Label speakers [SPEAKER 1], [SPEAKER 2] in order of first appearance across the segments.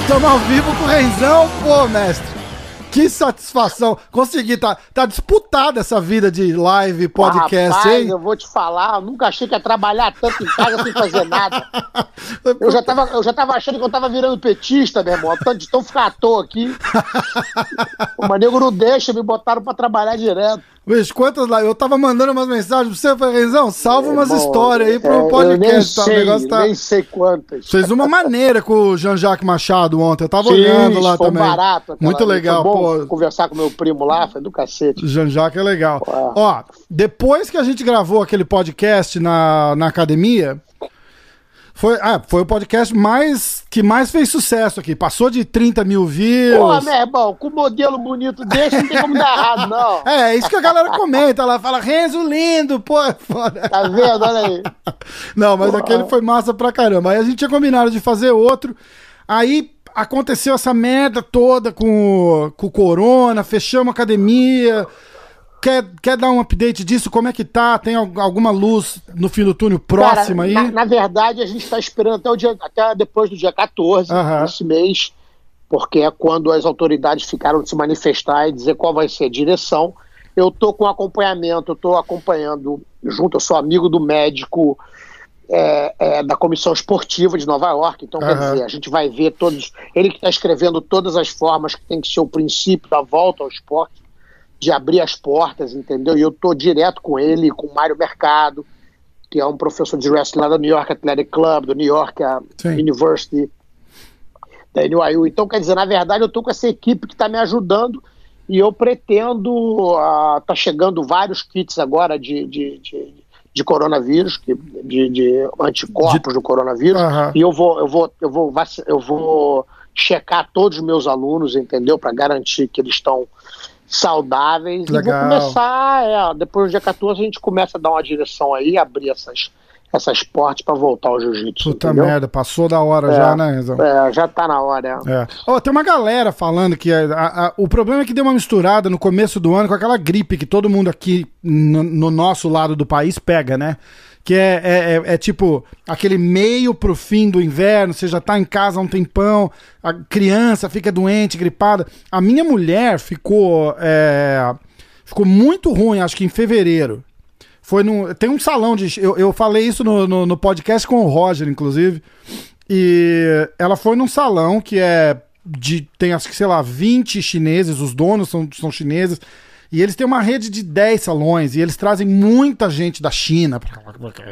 [SPEAKER 1] Estamos ao vivo com o Renzão, pô, mestre. Que satisfação. Consegui, tá, tá disputada essa vida de live, podcast,
[SPEAKER 2] Rapaz,
[SPEAKER 1] hein?
[SPEAKER 2] eu vou te falar, eu nunca achei que ia trabalhar tanto em casa sem fazer nada. Eu já, tava, eu já tava achando que eu tava virando petista, meu irmão. Tanto de tão ficar à toa aqui. O manego não deixa, me botaram pra trabalhar direto.
[SPEAKER 1] Bicho, quantas lives? Eu tava mandando umas mensagens pra você, eu falei, Renzão, salva umas
[SPEAKER 2] Irmão,
[SPEAKER 1] histórias aí pro
[SPEAKER 2] é, eu nem
[SPEAKER 1] podcast. tá?
[SPEAKER 2] Sei,
[SPEAKER 1] negócio tá.
[SPEAKER 2] nem sei quantas.
[SPEAKER 1] Fez uma maneira com o Jean-Jacques Machado ontem. Eu tava
[SPEAKER 2] Fiz,
[SPEAKER 1] olhando lá também.
[SPEAKER 2] barato.
[SPEAKER 1] Muito legal, pô.
[SPEAKER 2] Conversar com meu primo lá, foi do cacete.
[SPEAKER 1] Jean-Jacques é legal. Ó, depois que a gente gravou aquele podcast na, na academia, foi, ah, foi o podcast mais que mais fez sucesso aqui. Passou de 30 mil views.
[SPEAKER 2] Pô, meu irmão, com um modelo bonito desse não tem como dar errado, não.
[SPEAKER 1] É, isso que a galera comenta lá, fala, Renzo lindo, pô, é foda.
[SPEAKER 2] Tá vendo? Olha aí.
[SPEAKER 1] Não, mas
[SPEAKER 2] Porra.
[SPEAKER 1] aquele foi massa pra caramba. Aí a gente tinha combinado de fazer outro. Aí aconteceu essa merda toda com, com o Corona, fechamos a academia. Quer, quer dar um update disso? Como é que tá? Tem al- alguma luz no fim do túnel próxima
[SPEAKER 2] Cara,
[SPEAKER 1] aí?
[SPEAKER 2] Na, na verdade, a gente está esperando até, o dia, até depois do dia 14
[SPEAKER 1] Aham.
[SPEAKER 2] desse mês, porque é quando as autoridades ficaram de se manifestar e dizer qual vai ser a direção. Eu estou com acompanhamento, eu estou acompanhando junto, eu sou amigo do médico é, é, da comissão esportiva de Nova York, então quer
[SPEAKER 1] Aham.
[SPEAKER 2] dizer, a gente vai ver todos, ele que está escrevendo todas as formas que tem que ser o princípio da volta ao esporte, de abrir as portas, entendeu? E eu estou direto com ele, com o Mário Mercado, que é um professor de wrestling lá do New York Athletic Club, do New York. University, da NYU. Então, quer dizer, na verdade, eu estou com essa equipe que está me ajudando e eu pretendo. Uh, tá chegando vários kits agora de, de, de, de coronavírus, que- de, de anticorpos do coronavírus,
[SPEAKER 1] Aham.
[SPEAKER 2] e eu vou, eu vou, eu vou, eu vou checar todos os meus alunos, entendeu? Para garantir que eles estão saudáveis. E
[SPEAKER 1] Legal.
[SPEAKER 2] vou começar, é, depois do dia 14, a gente começa a dar uma direção aí, abrir essas, essas portas para voltar ao jiu-jitsu.
[SPEAKER 1] Puta
[SPEAKER 2] entendeu?
[SPEAKER 1] merda, passou da hora
[SPEAKER 2] É,
[SPEAKER 1] já, né?
[SPEAKER 2] É, já tá na hora. é.
[SPEAKER 1] É. Ó, tem uma galera falando que a- a- o problema é que deu uma misturada no começo do ano com aquela gripe que todo mundo aqui no, no nosso lado do país pega, né? Que é, é, é- é tipo aquele meio pro fim do inverno, você já tá em casa há um tempão, a criança fica doente, gripada. A minha mulher ficou, é, ficou muito ruim, acho que em fevereiro. Foi no, tem um salão de. Eu, eu falei isso no, no, no podcast com o Roger, inclusive. E ela foi num salão que é de. Tem acho que, sei lá, 20 chineses, os donos são, são chineses. E eles têm uma rede de 10 salões e eles trazem muita gente da China.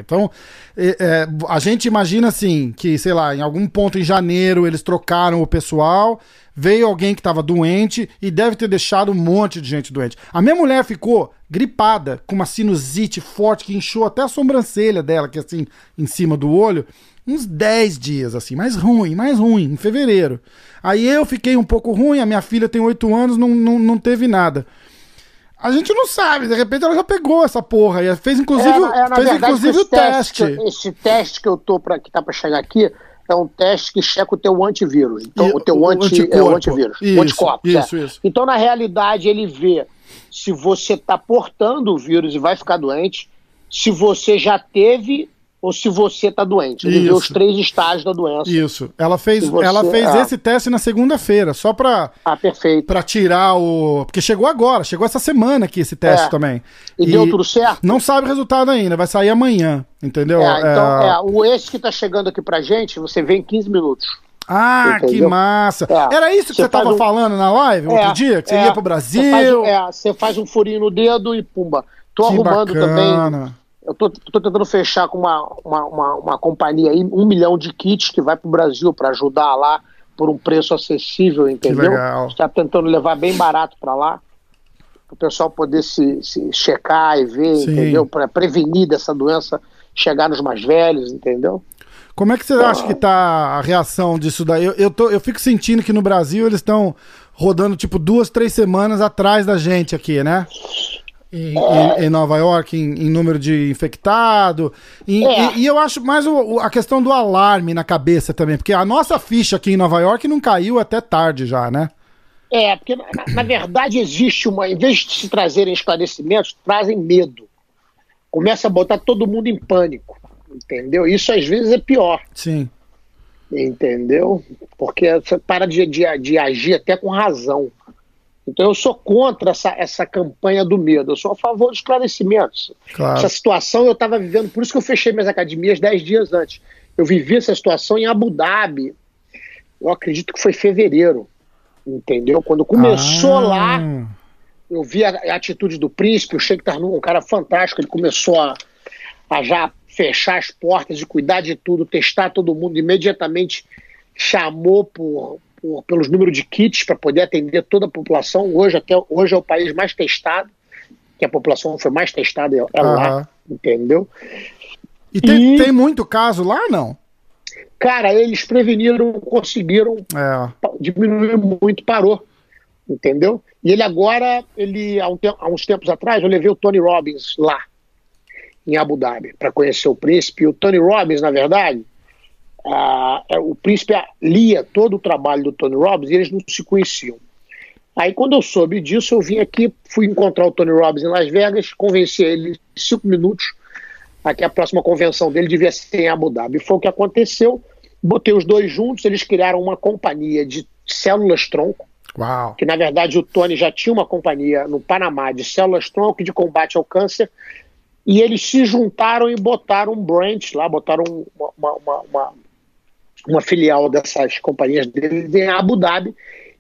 [SPEAKER 1] Então, é, é, a gente imagina assim, que, sei lá, em algum ponto em janeiro eles trocaram o pessoal, veio alguém que estava doente e deve ter deixado um monte de gente doente. A minha mulher ficou gripada, com uma sinusite forte que inchou até a sobrancelha dela, que é assim, em cima do olho, uns 10 dias, assim, mais ruim, mais ruim, em fevereiro. Aí eu fiquei um pouco ruim, a minha filha tem 8 anos, não, não, não teve nada. A gente não sabe, de repente ela já pegou essa porra e fez inclusive,
[SPEAKER 2] É, é,
[SPEAKER 1] fez
[SPEAKER 2] verdade,
[SPEAKER 1] inclusive o
[SPEAKER 2] teste.
[SPEAKER 1] teste.
[SPEAKER 2] esse teste que eu tô para que tá para chegar aqui é um teste que checa o teu antivírus. Então,
[SPEAKER 1] E
[SPEAKER 2] o teu
[SPEAKER 1] o
[SPEAKER 2] anti, é
[SPEAKER 1] anticorpo.
[SPEAKER 2] o antivírus.
[SPEAKER 1] Isso,
[SPEAKER 2] o anticorpo.
[SPEAKER 1] isso,
[SPEAKER 2] é.
[SPEAKER 1] isso.
[SPEAKER 2] Então, na realidade, ele vê se você está portando o vírus e vai ficar doente, se você já teve ou se você está doente. Ele vê os três estágios da doença.
[SPEAKER 1] Isso. Ela fez,
[SPEAKER 2] você-
[SPEAKER 1] ela fez
[SPEAKER 2] é.
[SPEAKER 1] esse teste na segunda-feira, só pra,
[SPEAKER 2] Ah, perfeito.
[SPEAKER 1] pra tirar o. Porque chegou agora, chegou essa semana aqui esse teste
[SPEAKER 2] É.
[SPEAKER 1] também.
[SPEAKER 2] E, deu tudo certo?
[SPEAKER 1] Não sabe o resultado ainda, vai sair amanhã, entendeu?
[SPEAKER 2] É, então,
[SPEAKER 1] É,
[SPEAKER 2] é, o esse que está chegando aqui pra gente, você vê em 15 minutos.
[SPEAKER 1] Ah, que
[SPEAKER 2] Entendeu?
[SPEAKER 1] massa.
[SPEAKER 2] É.
[SPEAKER 1] Era isso que você,
[SPEAKER 2] Você
[SPEAKER 1] tava
[SPEAKER 2] faz um-
[SPEAKER 1] falando na live outro
[SPEAKER 2] É,
[SPEAKER 1] dia? Que você
[SPEAKER 2] é.
[SPEAKER 1] ia pro Brasil?
[SPEAKER 2] Você faz, um- é, você faz um furinho no dedo e pumba. Tô
[SPEAKER 1] que
[SPEAKER 2] arrumando também. Eu tô, tô tentando fechar com uma, uma, uma, uma companhia aí, um milhão de kits que vai pro Brasil para ajudar lá por um preço acessível, entendeu? Está tentando levar bem barato para lá, para o pessoal poder se, se checar e ver,
[SPEAKER 1] Sim.
[SPEAKER 2] entendeu? Para prevenir dessa doença chegar nos mais velhos, entendeu?
[SPEAKER 1] Como é que você acha que tá a reação disso daí? Eu, eu, tô, eu fico sentindo que no Brasil eles estão rodando tipo duas, três semanas atrás da gente aqui, né? Em, em- em Nova York, em, em número de infectado. E,
[SPEAKER 2] É.
[SPEAKER 1] e- e eu acho mais o- a questão do alarme na cabeça também, porque a nossa ficha aqui em Nova York não caiu até tarde já, né?
[SPEAKER 2] É, porque na, na, verdade existe uma. Em vez de se trazerem esclarecimentos, trazem medo. Começa a botar todo mundo em pânico. Entendeu? Isso às vezes é pior.
[SPEAKER 1] Sim.
[SPEAKER 2] Entendeu? Porque você para de, de, de agir até com razão. Então eu sou contra essa, essa campanha do medo, eu sou a favor dos esclarecimentos.
[SPEAKER 1] Claro.
[SPEAKER 2] Essa situação eu estava vivendo, por isso que eu fechei minhas academias dez dias antes. Eu vivi essa situação em Abu Dhabi, eu acredito que foi fevereiro, entendeu? Quando começou
[SPEAKER 1] Ah.
[SPEAKER 2] lá, eu vi a, a atitude do príncipe, o Sheikh Tarnum, um cara fantástico, ele começou a, a já fechar as portas e cuidar de tudo, testar todo mundo, imediatamente chamou por, por- pelos números de kits para poder atender toda a população. Hoje, até, hoje é o país mais testado, que a população foi mais testada é, é lá,
[SPEAKER 1] Aham.
[SPEAKER 2] entendeu?
[SPEAKER 1] E tem,
[SPEAKER 2] E-
[SPEAKER 1] tem muito caso lá, não?
[SPEAKER 2] Cara, eles preveniram, conseguiram
[SPEAKER 1] É.
[SPEAKER 2] diminuiu muito, parou. Entendeu? E ele agora, ele há, um tempo- há uns tempos atrás, eu levei o Tony Robbins lá, em Abu Dhabi, para conhecer o príncipe. E o Tony Robbins, na verdade, ah, é, o príncipe lia todo o trabalho do Tony Robbins e eles não se conheciam. Aí, quando eu soube disso, eu vim aqui, fui encontrar o Tony Robbins em Las Vegas, convenci ele em cinco minutos a que a próxima convenção dele devia ser em Abu Dhabi. Foi o que aconteceu. Botei os dois juntos, eles criaram uma companhia de células-tronco,
[SPEAKER 1] Uau.
[SPEAKER 2] que na verdade o Tony já tinha uma companhia no Panamá de células-tronco de combate ao câncer, e eles se juntaram e botaram um branch lá, botaram uma, uma, uma, uma- filial dessas companhias deles em Abu Dhabi,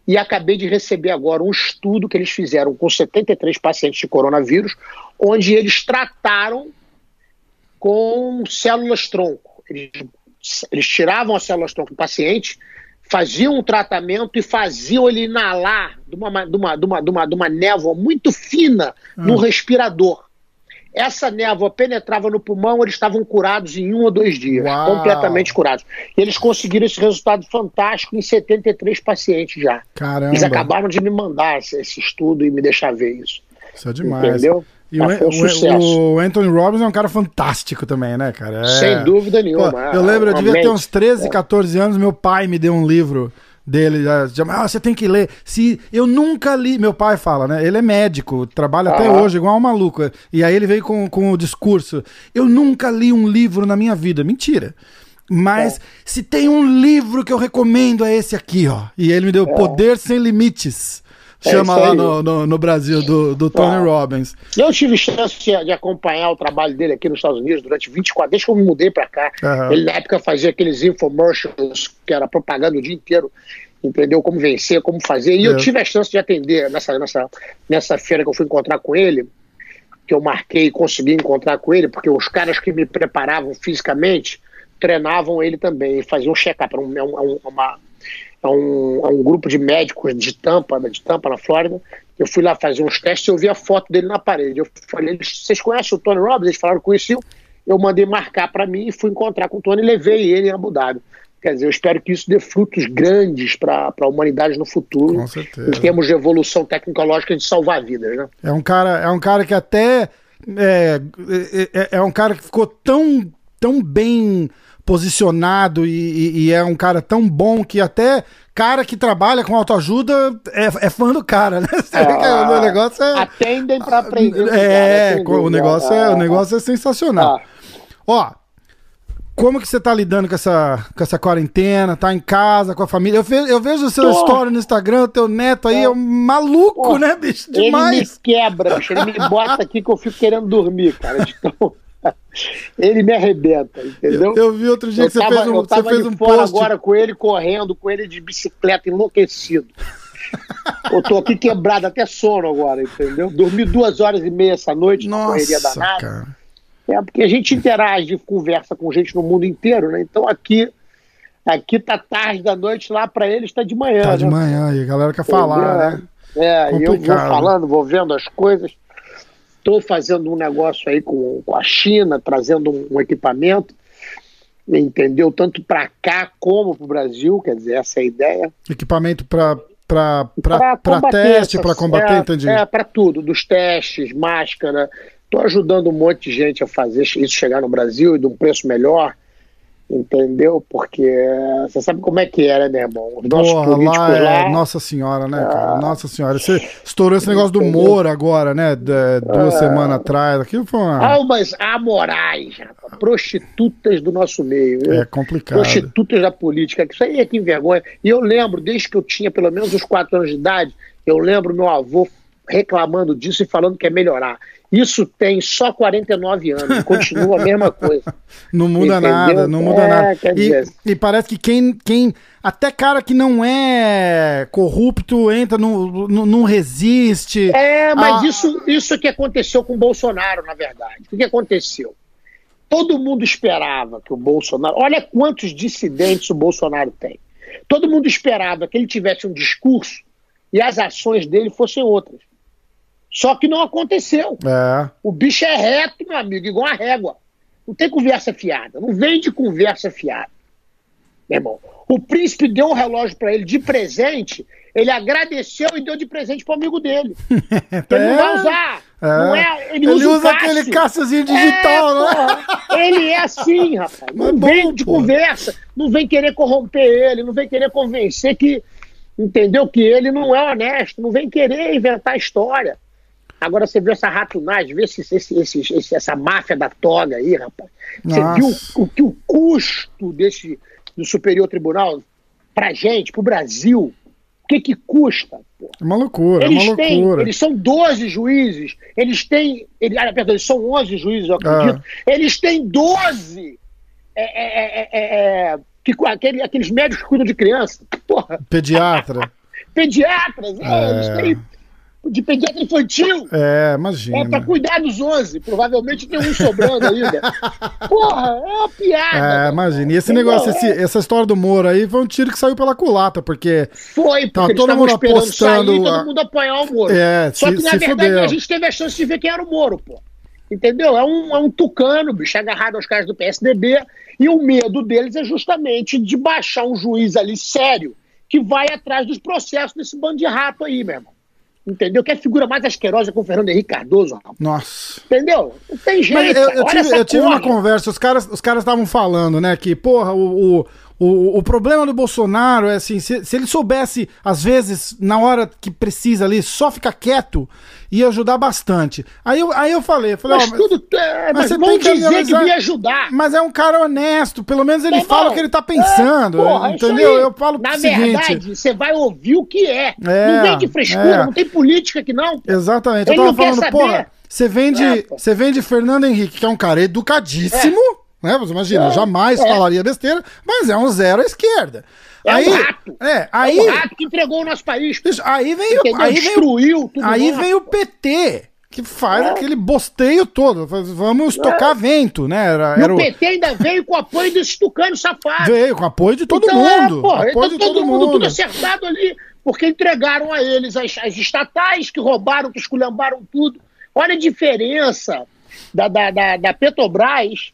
[SPEAKER 2] e acabei de receber agora um estudo que eles fizeram com 73 pacientes de coronavírus, onde eles trataram com células-tronco. Eles, eles tiravam as células-tronco do paciente, faziam um tratamento e faziam ele inalar de uma, de uma, de uma, de uma, de uma névoa muito fina no respirador. Essa névoa penetrava no pulmão, eles estavam curados em um ou dois dias,
[SPEAKER 1] Uau.
[SPEAKER 2] completamente curados. E eles conseguiram esse resultado fantástico em 73 pacientes já.
[SPEAKER 1] Caramba.
[SPEAKER 2] Eles acabaram de me mandar esse, esse estudo e me deixar ver isso.
[SPEAKER 1] Isso é demais.
[SPEAKER 2] Entendeu?
[SPEAKER 1] E o,
[SPEAKER 2] Mas um
[SPEAKER 1] o-
[SPEAKER 2] sucesso.
[SPEAKER 1] o Anthony Robbins é um cara fantástico também, né, cara? É-
[SPEAKER 2] Sem dúvida nenhuma.
[SPEAKER 1] Pô, eu lembro, eu devia ter uns 13, 14 anos, meu pai me deu um livro dele, ah, você tem que ler. Se eu nunca li, meu pai fala, né? Ele é médico, trabalha até hoje igual um maluco. E aí ele veio com, com o discurso: "Eu nunca li um livro na minha vida". Mentira. Mas se tem um livro que eu recomendo é esse aqui, ó. E ele me deu Poder Sem Limites.
[SPEAKER 2] É
[SPEAKER 1] Chama lá no, no, no Brasil, do, do Tony
[SPEAKER 2] Ah.
[SPEAKER 1] Robbins.
[SPEAKER 2] Eu tive chance de, de acompanhar o trabalho dele aqui nos Estados Unidos durante 24, desde que eu me mudei para cá.
[SPEAKER 1] Aham.
[SPEAKER 2] Ele na época fazia aqueles infomercials, que era propaganda o dia inteiro, entendeu? Como vencer, como fazer. E eu
[SPEAKER 1] É.
[SPEAKER 2] tive a chance de atender nessa, nessa, nessa feira que eu fui encontrar com ele, que eu marquei e consegui encontrar com ele, porque os caras que me preparavam fisicamente treinavam ele também, e faziam um check-up. É um- é um- uma- é um, é um grupo de médicos de Tampa, de Tampa, na Flórida. Eu fui lá fazer uns testes e eu vi a foto dele na parede. Eu falei, "Eles- vocês conhecem o Tony Robbins? Eles falaram que conheciam. Eu mandei marcar para mim e fui encontrar com o Tony e levei ele em Abu Dhabi. Quer dizer, eu espero que isso dê frutos grandes para a humanidade no futuro,
[SPEAKER 1] Com certeza.
[SPEAKER 2] em termos de evolução tecnológica de salvar vidas, né?
[SPEAKER 1] É um cara, é um cara que até é, é, é um cara que ficou tão, tão bem posicionado e, e- e é um cara tão bom que até cara que trabalha com autoajuda é, é fã do cara, né? Que o negócio é,
[SPEAKER 2] Atendem para aprender.
[SPEAKER 1] é,
[SPEAKER 2] sem
[SPEAKER 1] o negócio é, o negócio é sensacional.
[SPEAKER 2] Ah,
[SPEAKER 1] Ó, como que você tá lidando com essa, com essa quarentena? Tá em casa, com a família? Eu, ve- eu vejo o seu story no Instagram, o teu neto aí é um maluco,
[SPEAKER 2] Pô,
[SPEAKER 1] né, bicho?
[SPEAKER 2] Ele me
[SPEAKER 1] Demais.
[SPEAKER 2] quebra, bicho. Ele me bota aqui que eu fico querendo dormir, cara. Então, ele me arrebenta, entendeu?
[SPEAKER 1] Eu vi outro dia
[SPEAKER 2] Eu
[SPEAKER 1] que você
[SPEAKER 2] tava,
[SPEAKER 1] fez um,
[SPEAKER 2] eu
[SPEAKER 1] você
[SPEAKER 2] tava
[SPEAKER 1] fez
[SPEAKER 2] de
[SPEAKER 1] um
[SPEAKER 2] fora
[SPEAKER 1] post.
[SPEAKER 2] agora com ele, correndo, com ele de bicicleta, enlouquecido. eu tô aqui quebrado, até sono agora, entendeu? Dormi duas horas e meia essa noite, na correria danada.
[SPEAKER 1] cara.
[SPEAKER 2] É porque a gente interage, conversa com gente no mundo inteiro, né? Então aqui, aqui tá tarde da noite, lá pra eles tá de manhã.
[SPEAKER 1] Tá de
[SPEAKER 2] né?
[SPEAKER 1] manhã e a galera quer falar, né?
[SPEAKER 2] É, e eu vou falando, vou vendo as coisas. Estou fazendo um negócio aí com, com a China, trazendo um, um equipamento, entendeu? Tanto para cá como para o Brasil, quer dizer, essa é a ideia.
[SPEAKER 1] Equipamento pra
[SPEAKER 2] combater
[SPEAKER 1] teste, pra combater,
[SPEAKER 2] é,
[SPEAKER 1] entendi.
[SPEAKER 2] É, para tudo, dos testes, máscara. Estou ajudando um monte de gente a fazer isso chegar no Brasil e de um preço melhor. Entendeu? Porque você sabe como é que era, né, irmão?
[SPEAKER 1] Os nossos Porra, políticos lá, é, lá... Nossa Senhora, né, cara? Ah, Nossa Senhora. Você estourou esse negócio do Moro agora, né? De, duas ah, semanas atrás. Aquilo foi uma...
[SPEAKER 2] Almas amorais, prostitutas do nosso meio.
[SPEAKER 1] É complicado.
[SPEAKER 2] Prostitutas da política. Isso aí é que envergonha. E eu lembro, desde que eu tinha pelo menos uns quatro anos de idade, eu lembro meu avô reclamando disso e falando que é melhorar. Isso tem só 49 anos, continua a mesma coisa.
[SPEAKER 1] não muda Entendeu? nada, não muda é, nada. E, e, parece que quem, quem. Até cara que não é corrupto entra, no, não resiste.
[SPEAKER 2] É, mas ah. isso, isso que aconteceu com o Bolsonaro, na verdade. O que aconteceu? Todo mundo esperava que o Bolsonaro. Olha quantos dissidentes o Bolsonaro tem. Todo mundo esperava que ele tivesse um discurso e as ações dele fossem outras. Só que não aconteceu.
[SPEAKER 1] É.
[SPEAKER 2] O bicho é reto, meu amigo, igual a régua. Não tem conversa fiada. Não vem de conversa fiada. Meu irmão, o príncipe deu um relógio para ele de presente, ele agradeceu e deu de presente pro amigo dele. é. Ele não vai usar. É. Não é, ele, ele usa, usa
[SPEAKER 1] aquele Cássiozinho digital,
[SPEAKER 2] é, né? Ele é assim, rapaz. Não é vem bom, de porra. conversa, não vem querer corromper ele, não vem querer convencer que, entendeu, que ele não é honesto, não vem querer inventar história. Agora você viu essa ratunagem, vê esse, esse, esse, essa máfia da toga aí, rapaz. Você Nossa. viu o que o, custo desse do Superior Tribunal pra gente, pro Brasil, o que que custa?
[SPEAKER 1] Pô? É uma loucura, eles é uma
[SPEAKER 2] têm,
[SPEAKER 1] loucura.
[SPEAKER 2] Eles são 12 juízes, eles têm, ele, ah, perdão, eles são 11 juízes, eu acredito. Ah. Eles têm 12 é, é, é, é, que, aquele, aqueles médicos que cuidam de criança. Porra.
[SPEAKER 1] Pediatra.
[SPEAKER 2] Pediatras, eles têm de pediatra infantil.
[SPEAKER 1] É, imagina. É
[SPEAKER 2] pra cuidar dos 11. Provavelmente tem um sobrando ainda. Porra, é uma piada.
[SPEAKER 1] É, imagina. E esse Entendeu? negócio, esse, essa história do Moro aí foi um tiro que saiu pela culata, porque.
[SPEAKER 2] Foi, porque todo mundo apostando. Sair, todo mundo apoiar o Moro.
[SPEAKER 1] É,
[SPEAKER 2] Só se, que na verdade a gente teve a chance de ver quem era o Moro, pô. Entendeu? É um, é um tucano, bicho, agarrado aos caras do PSDB. E o medo deles é justamente de baixar um juiz ali sério que vai atrás dos processos desse bando de rato aí, meu irmão. Entendeu? Que é a figura mais asquerosa com o Fernando Henrique Cardoso.
[SPEAKER 1] Nossa.
[SPEAKER 2] Entendeu? Não tem jeito.
[SPEAKER 1] eu, eu tive, eu tive uma conversa, os caras os caras estavam falando, né, que, porra, o, o o, o problema do Bolsonaro é assim, se, se ele soubesse, às vezes, na hora que precisa ali, só ficar quieto, ia ajudar bastante. Aí eu, aí eu falei, eu falei,
[SPEAKER 2] mas, tudo, é, mas, mas você tem que dizer analisar, que ia ajudar.
[SPEAKER 1] Mas é um cara honesto, pelo menos ele fala o que ele tá pensando, é, porra, entendeu? Eu falo
[SPEAKER 2] Na verdade, você vai ouvir o que é. é não vem de frescura, é. não tem política aqui não.
[SPEAKER 1] Pô. Exatamente. Ele eu tava falando, porra, você vende, é, você vende Fernando Henrique, que é um cara educadíssimo, é. Né? Você imagina, é, jamais é. falaria besteira, mas é um zero à esquerda.
[SPEAKER 2] É
[SPEAKER 1] aí,
[SPEAKER 2] um rato.
[SPEAKER 1] É, aí,
[SPEAKER 2] é um rato que entregou o nosso país.
[SPEAKER 1] Aí veio, aí
[SPEAKER 2] destruiu
[SPEAKER 1] tudo. Aí vem o PT, que faz é. aquele bosteio todo. Vamos tocar é. vento, né?
[SPEAKER 2] Era, era o PT ainda veio com apoio desse tucano safado.
[SPEAKER 1] Veio com apoio de todo então, é, mundo. É,
[SPEAKER 2] porra,
[SPEAKER 1] apoio
[SPEAKER 2] então, de todo, todo mundo, mundo, tudo acertado ali, porque entregaram a eles as, as estatais que roubaram, que esculhambaram tudo. Olha a diferença da, da, da, da Petrobras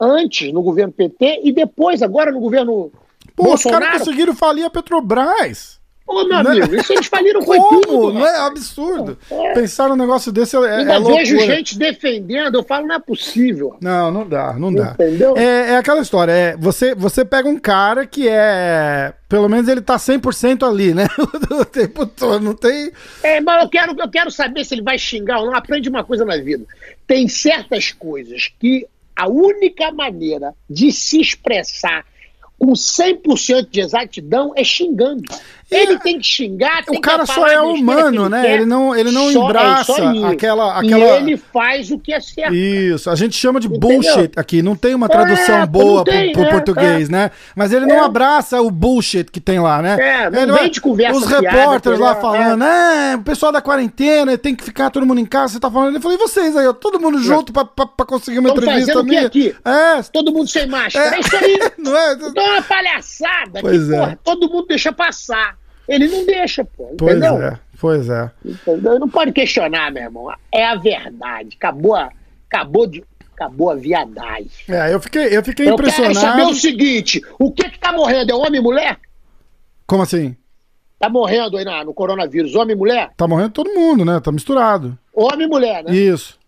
[SPEAKER 2] antes no governo PT e depois, agora no governo
[SPEAKER 1] Pô, Bolsonaro. Os caras conseguiram falir a Petrobras.
[SPEAKER 2] Ô, meu né? amigo, isso eles faliram foi tudo.
[SPEAKER 1] Não é absurdo. É. Pensar um negócio desse é, Ainda é
[SPEAKER 2] vejo gente defendendo, eu falo, não é possível.
[SPEAKER 1] Não, não dá, não dá. Entendeu? É, é aquela história, é, você, você pega um cara que é, pelo menos ele tá 100% ali, né? o tempo todo, não tem...
[SPEAKER 2] É, mas eu quero, eu quero saber se ele vai xingar ou não. Aprende uma coisa na vida. Tem certas coisas que a única maneira de se expressar com 100% de exatidão é xingando. Ele tem que xingar, tem
[SPEAKER 1] O cara só é humano, né? Ele, ele, não, ele não só, embraça é aquela, aquela.
[SPEAKER 2] E ele faz o que é certo.
[SPEAKER 1] Isso, a gente chama de Entendeu? bullshit aqui. Não tem uma tradução é, boa tem, pro, pro é, português, é. né? Mas ele não é. abraça o bullshit que tem lá, né?
[SPEAKER 2] É, não vem de conversa.
[SPEAKER 1] Os repórteres lá falando, é. o pessoal da quarentena tem que ficar todo mundo em casa. Você tá falando. Ele falou, e vocês aí, ó, todo mundo junto pra, pra, pra conseguir uma Estão entrevista minha?
[SPEAKER 2] aqui? É. Todo mundo sem máscara. É, isso aí. não é? Então é uma palhaçada
[SPEAKER 1] pois
[SPEAKER 2] que, porra, todo mundo deixa passar. Ele não deixa, pô. Entendeu?
[SPEAKER 1] Pois é, pois é.
[SPEAKER 2] Entendeu? Não pode questionar, meu irmão. É a verdade. Acabou a, acabou de, acabou a viadagem.
[SPEAKER 1] É, eu fiquei, eu fiquei eu impressionado. Eu
[SPEAKER 2] quero saber o seguinte: o que que tá morrendo? É homem e mulher?
[SPEAKER 1] Como assim?
[SPEAKER 2] Tá morrendo aí na, no coronavírus, homem e mulher?
[SPEAKER 1] Tá morrendo todo mundo, né? Tá misturado.
[SPEAKER 2] Homem e mulher, né?
[SPEAKER 1] Isso.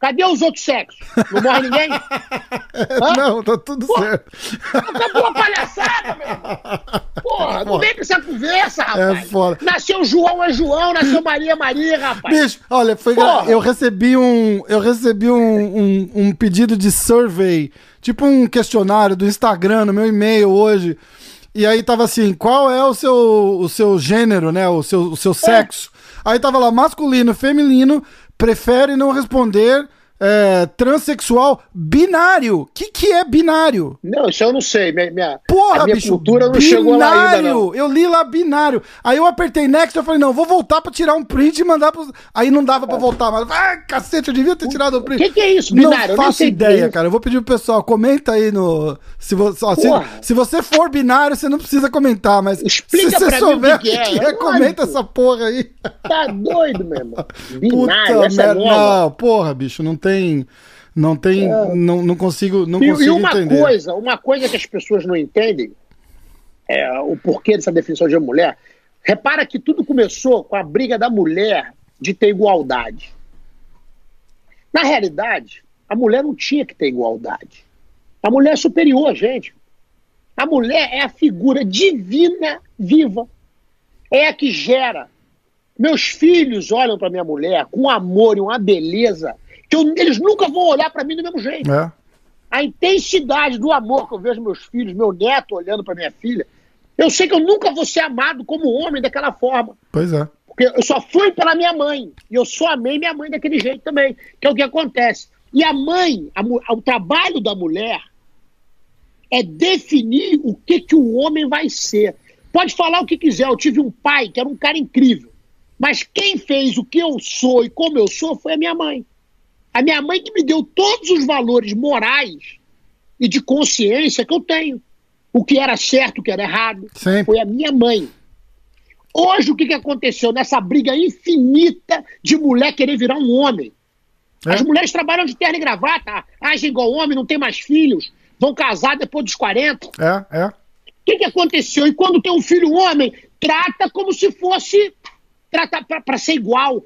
[SPEAKER 2] Cadê os outros sexos? Não morre ninguém? Hã?
[SPEAKER 1] Não, tá tudo
[SPEAKER 2] Pô,
[SPEAKER 1] certo.
[SPEAKER 2] Acabou a palhaçada, meu irmão. Porra, não vem com essa conversa, rapaz.
[SPEAKER 1] É foda.
[SPEAKER 2] Nasceu João é João, nasceu Maria é Maria, rapaz.
[SPEAKER 1] Bicho, olha, foi gra-
[SPEAKER 2] Porra.
[SPEAKER 1] eu recebi um eu recebi um, um, um pedido de survey, tipo um questionário do Instagram no meu e-mail hoje. E aí tava assim, qual é o seu o seu gênero, né, o seu o seu sexo? Aí tava lá masculino, feminino, prefere não responder, é, transexual, binário. Que que é binário?
[SPEAKER 2] Não, isso eu não sei. Minha, minha,
[SPEAKER 1] Porra,
[SPEAKER 2] a minha
[SPEAKER 1] bicho,
[SPEAKER 2] cultura não
[SPEAKER 1] binário.
[SPEAKER 2] chegou lá ainda, não.
[SPEAKER 1] Eu li lá binário. Aí eu apertei next, eu falei, não, vou voltar pra tirar um print e mandar pros... Aí não dava pra voltar, mas... Ai, cacete, eu devia ter tirado o
[SPEAKER 2] O
[SPEAKER 1] print.
[SPEAKER 2] que, que é isso, binário?
[SPEAKER 1] Não faço
[SPEAKER 2] o que é
[SPEAKER 1] ideia,
[SPEAKER 2] isso.
[SPEAKER 1] cara. Eu vou pedir pro pessoal, comenta aí no... Se você, ó, se, se você for binário, você não precisa comentar, mas
[SPEAKER 2] Explica
[SPEAKER 1] se você
[SPEAKER 2] mim o
[SPEAKER 1] souber
[SPEAKER 2] que que é, é
[SPEAKER 1] comenta essa porra aí.
[SPEAKER 2] Tá doido, meu irmão. Binário,
[SPEAKER 1] Puta
[SPEAKER 2] é
[SPEAKER 1] merda. Não, porra, bicho, não tem... Não tem... Não, não consigo, não
[SPEAKER 2] É. E,
[SPEAKER 1] consigo
[SPEAKER 2] e uma
[SPEAKER 1] entender.
[SPEAKER 2] coisa, uma coisa que as pessoas não entendem, é, o porquê dessa definição de mulher, repara que tudo começou com a briga da mulher de ter igualdade. Na realidade, a mulher não tinha que ter igualdade. A mulher é superior a gente. A mulher é a figura divina viva. É a que gera. Meus filhos olham para minha mulher com amor e uma beleza que eu- eles nunca vão olhar para mim do mesmo jeito
[SPEAKER 1] É.
[SPEAKER 2] a intensidade do amor que eu vejo meus filhos, meu neto olhando para minha filha, eu sei que eu nunca vou ser amado como homem daquela forma.
[SPEAKER 1] Pois é.
[SPEAKER 2] Porque eu só fui pela minha mãe. E eu só amei minha mãe daquele jeito também. Que é o que acontece. E a mãe, a o trabalho da mulher é definir o que, que o homem vai ser. Pode falar o que quiser. Eu tive um pai que era um cara incrível. Mas quem fez o que eu sou e como eu sou foi a minha mãe. A minha mãe que me deu todos os valores morais e de consciência que eu tenho. O que era certo, o que era errado.
[SPEAKER 1] Sempre.
[SPEAKER 2] Foi a minha mãe. Hoje, o que, que aconteceu nessa briga infinita de mulher querer virar um homem?
[SPEAKER 1] É.
[SPEAKER 2] As mulheres trabalham de terno e gravata, agem igual homem, não tem mais filhos, vão casar depois dos 40. O
[SPEAKER 1] É, é.
[SPEAKER 2] que, que aconteceu? E quando tem um filho homem, trata como se fosse. Trata para ser igual,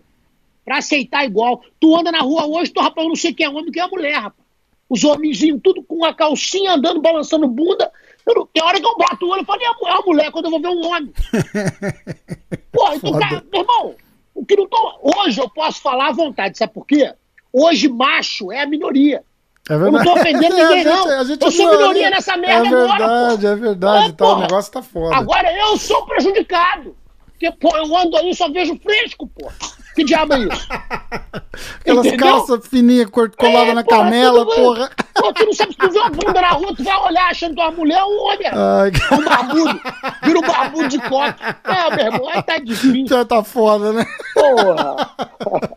[SPEAKER 2] para aceitar igual. Tu anda na rua hoje, tu rapaz, eu não sei quem é homem, quem é mulher, rapaz. Os homenzinhos, tudo com a calcinha, andando, balançando bunda. Eu não- tem hora que eu bato o olho e falo, é mulher, é a mulher quando eu vou ver um homem. Pô, então, cara, meu irmão, o que não tô. Hoje eu posso falar à vontade, sabe por quê? Hoje macho é a minoria.
[SPEAKER 1] É
[SPEAKER 2] Eu
[SPEAKER 1] verdade.
[SPEAKER 2] não tô ofendendo
[SPEAKER 1] A
[SPEAKER 2] ninguém,
[SPEAKER 1] gente-
[SPEAKER 2] não.
[SPEAKER 1] a gente
[SPEAKER 2] Eu sou minoria nessa merda
[SPEAKER 1] É
[SPEAKER 2] agora,
[SPEAKER 1] verdade,
[SPEAKER 2] pô.
[SPEAKER 1] é verdade.
[SPEAKER 2] É,
[SPEAKER 1] tá, o negócio tá foda.
[SPEAKER 2] Agora eu sou prejudicado. Porque, pô, eu ando aí e só vejo fresco, pô. Que diabo é isso?
[SPEAKER 1] Aquelas
[SPEAKER 2] entendeu?
[SPEAKER 1] calças fininhas coladas
[SPEAKER 2] É,
[SPEAKER 1] na
[SPEAKER 2] porra,
[SPEAKER 1] canela,
[SPEAKER 2] tudo-
[SPEAKER 1] porra.
[SPEAKER 2] Pô, tu não sabe se tu vê uma bunda na rua, tu vai olhar achando que é uma mulher ou um homem.
[SPEAKER 1] Ai,
[SPEAKER 2] Um barbudo. Vira um barbudo de coque. É, meu irmão, aí tá difícil.
[SPEAKER 1] já tá foda, né?
[SPEAKER 2] Porra.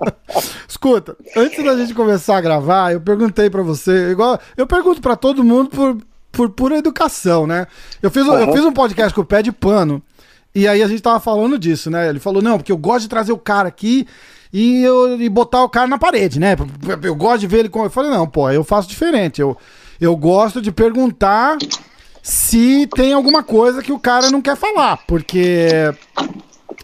[SPEAKER 1] Escuta, antes da gente começar a gravar, eu perguntei pra você, igual eu pergunto pra todo mundo por, por pura educação, né? Eu fiz, um- eu fiz um podcast com o Pé de Pano, e aí a gente tava falando disso, né? Ele falou, não, porque eu gosto de trazer o cara aqui e, eu, e botar o cara na parede, né? Eu gosto de ver ele com. Eu falei, não, pô, eu faço diferente. Eu, eu gosto de perguntar se tem alguma coisa que o cara não quer falar, porque.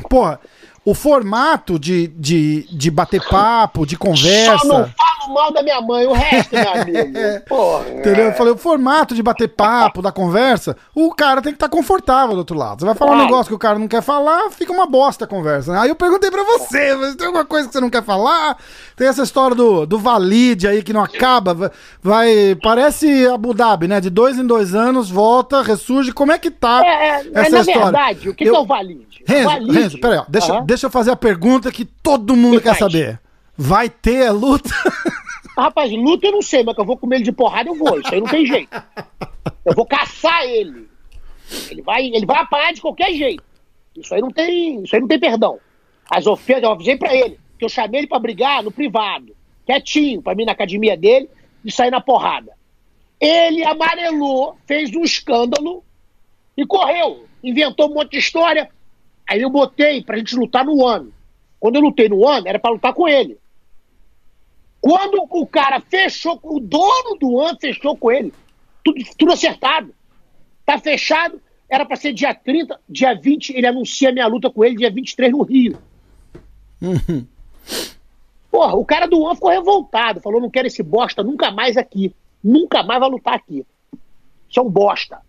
[SPEAKER 1] Porra, o formato de, de, de bater papo, de
[SPEAKER 2] Só não
[SPEAKER 1] conversa.
[SPEAKER 2] Falo mal da minha mãe, o resto, meu amigo. Porra.
[SPEAKER 1] Entendeu? Eu falei, o formato de bater papo, da conversa, o cara tem que estar confortável do outro lado. Você vai falar um
[SPEAKER 2] Claro.
[SPEAKER 1] negócio que o cara não quer falar, fica uma bosta a conversa. né? Aí eu perguntei pra você, mas tem alguma coisa que você não quer falar? Tem essa história do, do valide aí que não acaba, vai-. Parece Abu Dhabi, né? De dois em dois anos, volta, ressurge. Como é que tá
[SPEAKER 2] É, é,
[SPEAKER 1] essa
[SPEAKER 2] na
[SPEAKER 1] história?
[SPEAKER 2] verdade, o que,
[SPEAKER 1] Eu-
[SPEAKER 2] que é o valide?
[SPEAKER 1] Renzo,
[SPEAKER 2] valide.
[SPEAKER 1] Renzo, peraí, ó, deixa,
[SPEAKER 2] Aham.
[SPEAKER 1] deixa eu fazer a pergunta que todo mundo
[SPEAKER 2] Que
[SPEAKER 1] quer
[SPEAKER 2] faz?
[SPEAKER 1] saber. Vai ter luta?
[SPEAKER 2] Rapaz, luta eu não sei, mas que eu vou comer ele de porrada, eu vou. Isso aí não tem jeito. Eu vou caçar ele. Ele vai, ele vai apanhar de qualquer jeito. Isso aí não tem, isso aí não tem perdão. As ofensas, eu avisei pra ele, que eu chamei ele pra brigar no privado, quietinho, pra mim na academia dele, e sair na porrada. Ele amarelou, fez um escândalo e correu. Inventou um monte de história. Aí eu botei pra gente lutar no ano. Quando eu lutei no ano, era pra lutar com ele. Quando o cara fechou, o dono do ano fechou com ele, tudo, tudo acertado. Tá fechado, era pra ser dia 30, dia 20, ele anuncia minha luta com ele, dia 23 no Rio. Porra, o cara do One ficou revoltado, falou: não quero esse bosta nunca mais aqui. Nunca mais vai lutar aqui. Isso é um bosta.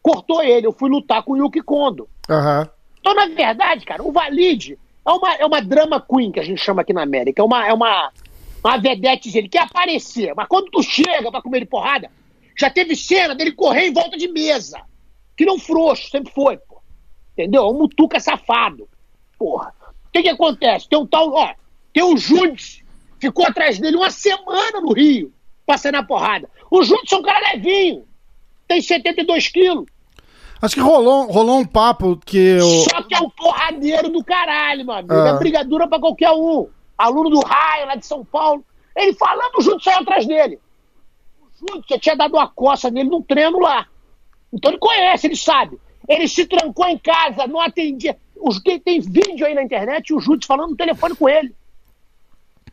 [SPEAKER 2] Cortou ele, eu fui lutar com o Yuki Kondo.
[SPEAKER 1] Aham.
[SPEAKER 2] Então, na verdade, cara, o Valide é uma, é uma drama queen que a gente chama aqui na América. É uma, é uma, uma vedete, ele quer aparecer, mas quando tu chega pra comer ele porrada, já teve cena dele correr em volta de mesa. Que não frouxo, sempre foi, pô. Entendeu? É um mutuca safado. Porra. O que que acontece? Tem um tal, ó, tem o Judes, ficou atrás dele uma semana no Rio, passando a porrada. O Judes é um cara levinho, tem 72 quilos.
[SPEAKER 1] Acho que rolou, rolou um papo que eu.
[SPEAKER 2] Só que é um porradeiro do caralho, meu amigo.
[SPEAKER 1] Ah.
[SPEAKER 2] É brigadura pra qualquer um. Aluno do raio lá de São Paulo. Ele falando, o Júlio saiu atrás dele. O Júlio já tinha dado uma coça nele num treino lá. Então ele conhece, ele sabe. Ele se trancou em casa, não atendia. Os, tem, tem vídeo aí na internet, o Júlio falando no telefone com ele.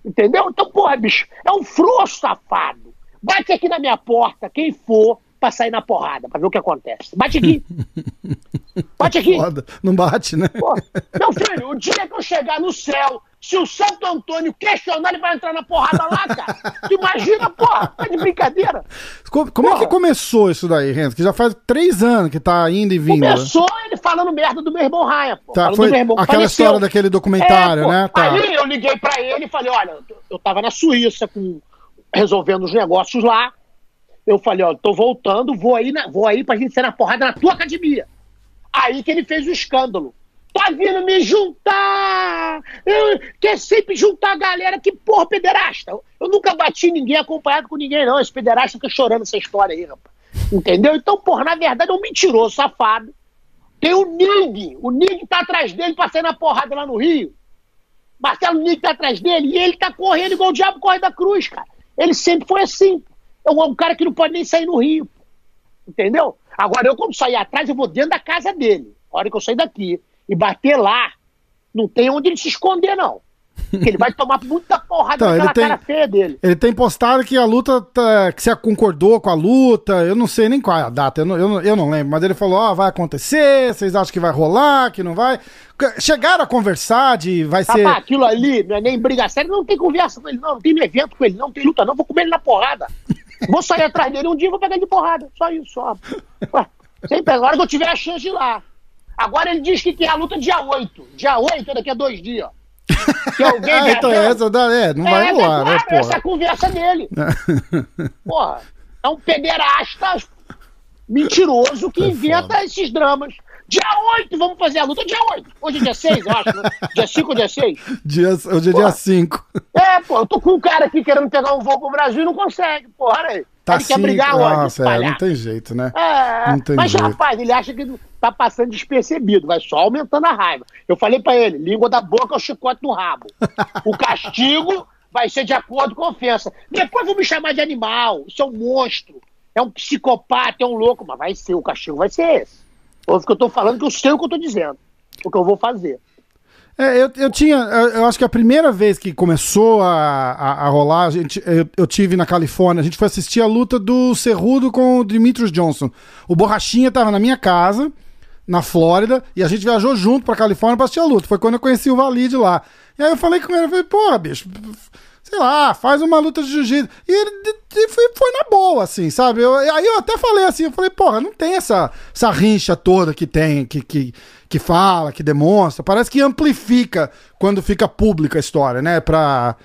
[SPEAKER 2] Entendeu? Então, porra, bicho, é um frouxo safado. Bate aqui na minha porta, quem for, pra sair na porrada, pra ver o que acontece. Bate aqui. Bate aqui.
[SPEAKER 1] Foda. Não bate, né?
[SPEAKER 2] Pô, meu filho, o dia que eu chegar no céu, se o Santo Antônio questionar, ele vai entrar na porrada lá, cara. Imagina, porra, tá de brincadeira.
[SPEAKER 1] Co- Como é que começou isso daí, Renzo? Que já faz três anos que tá indo e vindo. né?
[SPEAKER 2] Começou ele falando merda do meu irmão Ryan, pô.
[SPEAKER 1] Tá, foi
[SPEAKER 2] do meu irmão que
[SPEAKER 1] aquela
[SPEAKER 2] faleceu.
[SPEAKER 1] história daquele documentário,
[SPEAKER 2] É,
[SPEAKER 1] né? Tá.
[SPEAKER 2] Aí eu liguei pra ele e falei, olha, eu- eu tava na Suíça com, resolvendo os negócios lá. Eu falei, ó, tô voltando, vou aí, na, vou aí pra gente ser na porrada na tua academia. Aí que ele fez o escândalo. Tá vindo me juntar! Eu, quer sempre juntar a galera, que porra, pederasta! Eu, nunca bati ninguém acompanhado com ninguém, não. Esse pederasta fica chorando essa história aí, rapaz. Entendeu? Então, porra, na verdade é um mentiroso, safado. Tem o Nig, o Nig tá atrás dele pra sair na porrada lá no Rio. Marcelo Nig tá atrás dele e ele tá correndo igual o diabo corre da cruz, cara. Ele sempre foi assim. É um, um cara que não pode nem sair no Rio. Entendeu? Agora, eu, quando sair atrás, eu vou dentro da casa dele. A hora que eu sair daqui e bater lá, não tem onde ele se esconder, não. Porque ele vai tomar muita porrada
[SPEAKER 1] Então,
[SPEAKER 2] naquela
[SPEAKER 1] tem-
[SPEAKER 2] cara feia dele.
[SPEAKER 1] Ele tem postado que a luta, tá, que você concordou com a luta, eu não sei nem qual é a data, eu não, eu não, eu não lembro, mas ele falou, ó, vai acontecer, vocês acham que vai rolar, que não vai? Chegaram a conversar de vai ser...
[SPEAKER 2] Rapaz, aquilo ali não é nem briga séria, não tem conversa com ele, não, não tem evento com ele, não tem luta, não, vou comer ele na porrada. Vou sair atrás dele um dia e vou pegar ele de porrada. Só isso, só. Ué, sempre agora que eu tiver a chance de ir lá. Agora ele diz que tem a luta dia 8. Dia 8 é daqui a dois dias. Que alguém
[SPEAKER 1] Ah, então essa dá- é, não vai
[SPEAKER 2] É,
[SPEAKER 1] rolar, né,
[SPEAKER 2] claro, essa é
[SPEAKER 1] porra?
[SPEAKER 2] a conversa dele. Porra, é um pederasta mentiroso que
[SPEAKER 1] É
[SPEAKER 2] inventa
[SPEAKER 1] foda.
[SPEAKER 2] esses dramas. Dia 8, vamos fazer a luta dia 8. Hoje é dia 6, eu acho, né? Dia 5 ou dia 6?
[SPEAKER 1] Dia, hoje é dia
[SPEAKER 2] Porra.
[SPEAKER 1] 5.
[SPEAKER 2] É, pô, eu tô com um cara aqui querendo pegar um voo pro Brasil e não consegue, porra, olha aí.
[SPEAKER 1] Tá
[SPEAKER 2] ele quer
[SPEAKER 1] cinco.
[SPEAKER 2] brigar onde?
[SPEAKER 1] Nossa, é, não tem jeito, né?
[SPEAKER 2] É,
[SPEAKER 1] Não tem
[SPEAKER 2] mas
[SPEAKER 1] jeito.
[SPEAKER 2] rapaz, ele acha que tá passando despercebido, vai só aumentando a raiva. Eu falei pra ele, língua da boca é o chicote no rabo. O castigo vai ser de acordo com a ofensa. Depois vão me chamar de animal, isso é um monstro, é um psicopata, é um louco, mas vai ser, o castigo vai ser esse. Ouve que eu tô falando que eu sei o que eu tô dizendo, o que eu vou fazer.
[SPEAKER 1] É, eu, eu tinha. Eu, acho que a primeira vez que começou a, a, a rolar, a gente, eu, eu tive na Califórnia, a gente foi assistir a luta do Cerrudo com o Demetrius Johnson. O Borrachinha tava na minha casa, na Flórida, e a gente viajou junto pra Califórnia pra assistir a luta. Foi quando eu conheci o Valide lá. E aí eu falei com ele, eu falei, porra, bicho, sei lá, faz uma luta de jiu-jitsu. E ele de- foi, foi na boa, assim, sabe? Eu- aí eu até falei assim, eu falei, porra, não tem essa, essa rincha toda que tem, que, que, que fala, que demonstra. Parece que amplifica quando fica pública a história, né? Pra.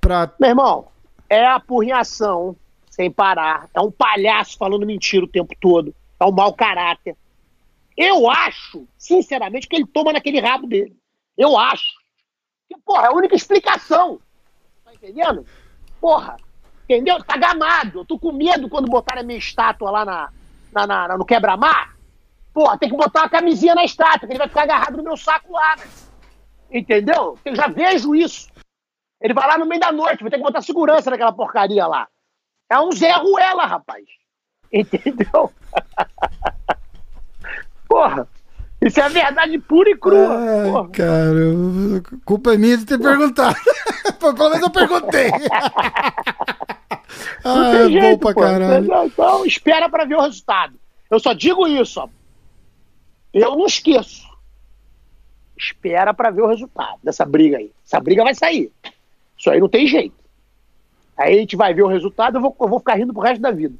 [SPEAKER 1] pra...
[SPEAKER 2] Meu irmão, é apurrinhação sem parar. É um palhaço falando mentira o tempo todo. É um mau caráter. Eu acho, sinceramente, que ele toma naquele rabo dele. Eu acho. Que, porra, é a única explicação. Tá entendendo? Porra, entendeu? Tá gamado. Eu tô com medo quando botarem a minha estátua lá na, na, na- no quebra-mar. Porra, tem que botar uma camisinha na estátua, que ele vai ficar agarrado no meu saco lá, velho. Entendeu? Eu já vejo isso. Ele vai lá no meio da noite, vai ter que botar segurança naquela porcaria lá. É um Zé Ruela, rapaz. Entendeu? Porra, isso é verdade pura e crua.
[SPEAKER 1] Ai,
[SPEAKER 2] porra.
[SPEAKER 1] cara, culpa é minha de ter perguntado. Pelo menos eu perguntei.
[SPEAKER 2] Não
[SPEAKER 1] ah,
[SPEAKER 2] tem
[SPEAKER 1] é bom
[SPEAKER 2] jeito,
[SPEAKER 1] pra
[SPEAKER 2] pô.
[SPEAKER 1] caralho.
[SPEAKER 2] Então, Então, espera pra ver o resultado. Eu só digo isso, ó. Eu não esqueço. Espera pra ver o resultado dessa briga aí. Essa briga vai sair. Isso aí não tem jeito. Aí a gente vai ver o resultado, eu vou, eu vou ficar rindo pro resto da vida.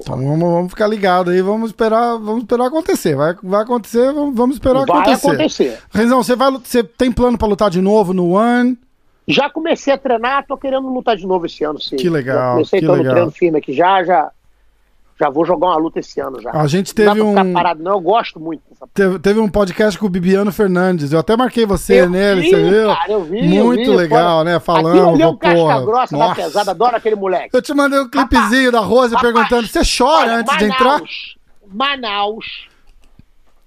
[SPEAKER 1] Então vamos, vamos ficar ligado aí, vamos esperar, vamos esperar acontecer. Vai, vai acontecer, vamos, vamos esperar
[SPEAKER 2] vai
[SPEAKER 1] acontecer.
[SPEAKER 2] acontecer.
[SPEAKER 1] Renzão, você, vai, você tem plano pra lutar de novo no One?
[SPEAKER 2] Já comecei a treinar, tô querendo lutar de novo esse ano, sim.
[SPEAKER 1] Que legal,
[SPEAKER 2] Já comecei
[SPEAKER 1] que
[SPEAKER 2] tô no
[SPEAKER 1] legal.
[SPEAKER 2] treino firme aqui já, já. Já vou jogar uma luta esse ano já.
[SPEAKER 1] A gente
[SPEAKER 2] não
[SPEAKER 1] teve
[SPEAKER 2] ficar
[SPEAKER 1] um-
[SPEAKER 2] parado, não. Eu gosto muito dessa
[SPEAKER 1] Teve, teve um podcast com o Bibiano Fernandes. Eu até marquei você
[SPEAKER 2] Eu
[SPEAKER 1] nele,
[SPEAKER 2] vi,
[SPEAKER 1] você viu?
[SPEAKER 2] cara, eu vi,
[SPEAKER 1] Muito
[SPEAKER 2] eu vi,
[SPEAKER 1] legal,
[SPEAKER 2] fora-
[SPEAKER 1] né? Falando.
[SPEAKER 2] Aquilo é um casca grossa da
[SPEAKER 1] nossa.
[SPEAKER 2] pesada, adoro aquele moleque.
[SPEAKER 1] Eu te mandei um clipezinho da Rose
[SPEAKER 2] Rapaz,
[SPEAKER 1] perguntando: você chora
[SPEAKER 2] Olha,
[SPEAKER 1] antes de
[SPEAKER 2] Manaus,
[SPEAKER 1] entrar?
[SPEAKER 2] Manaus,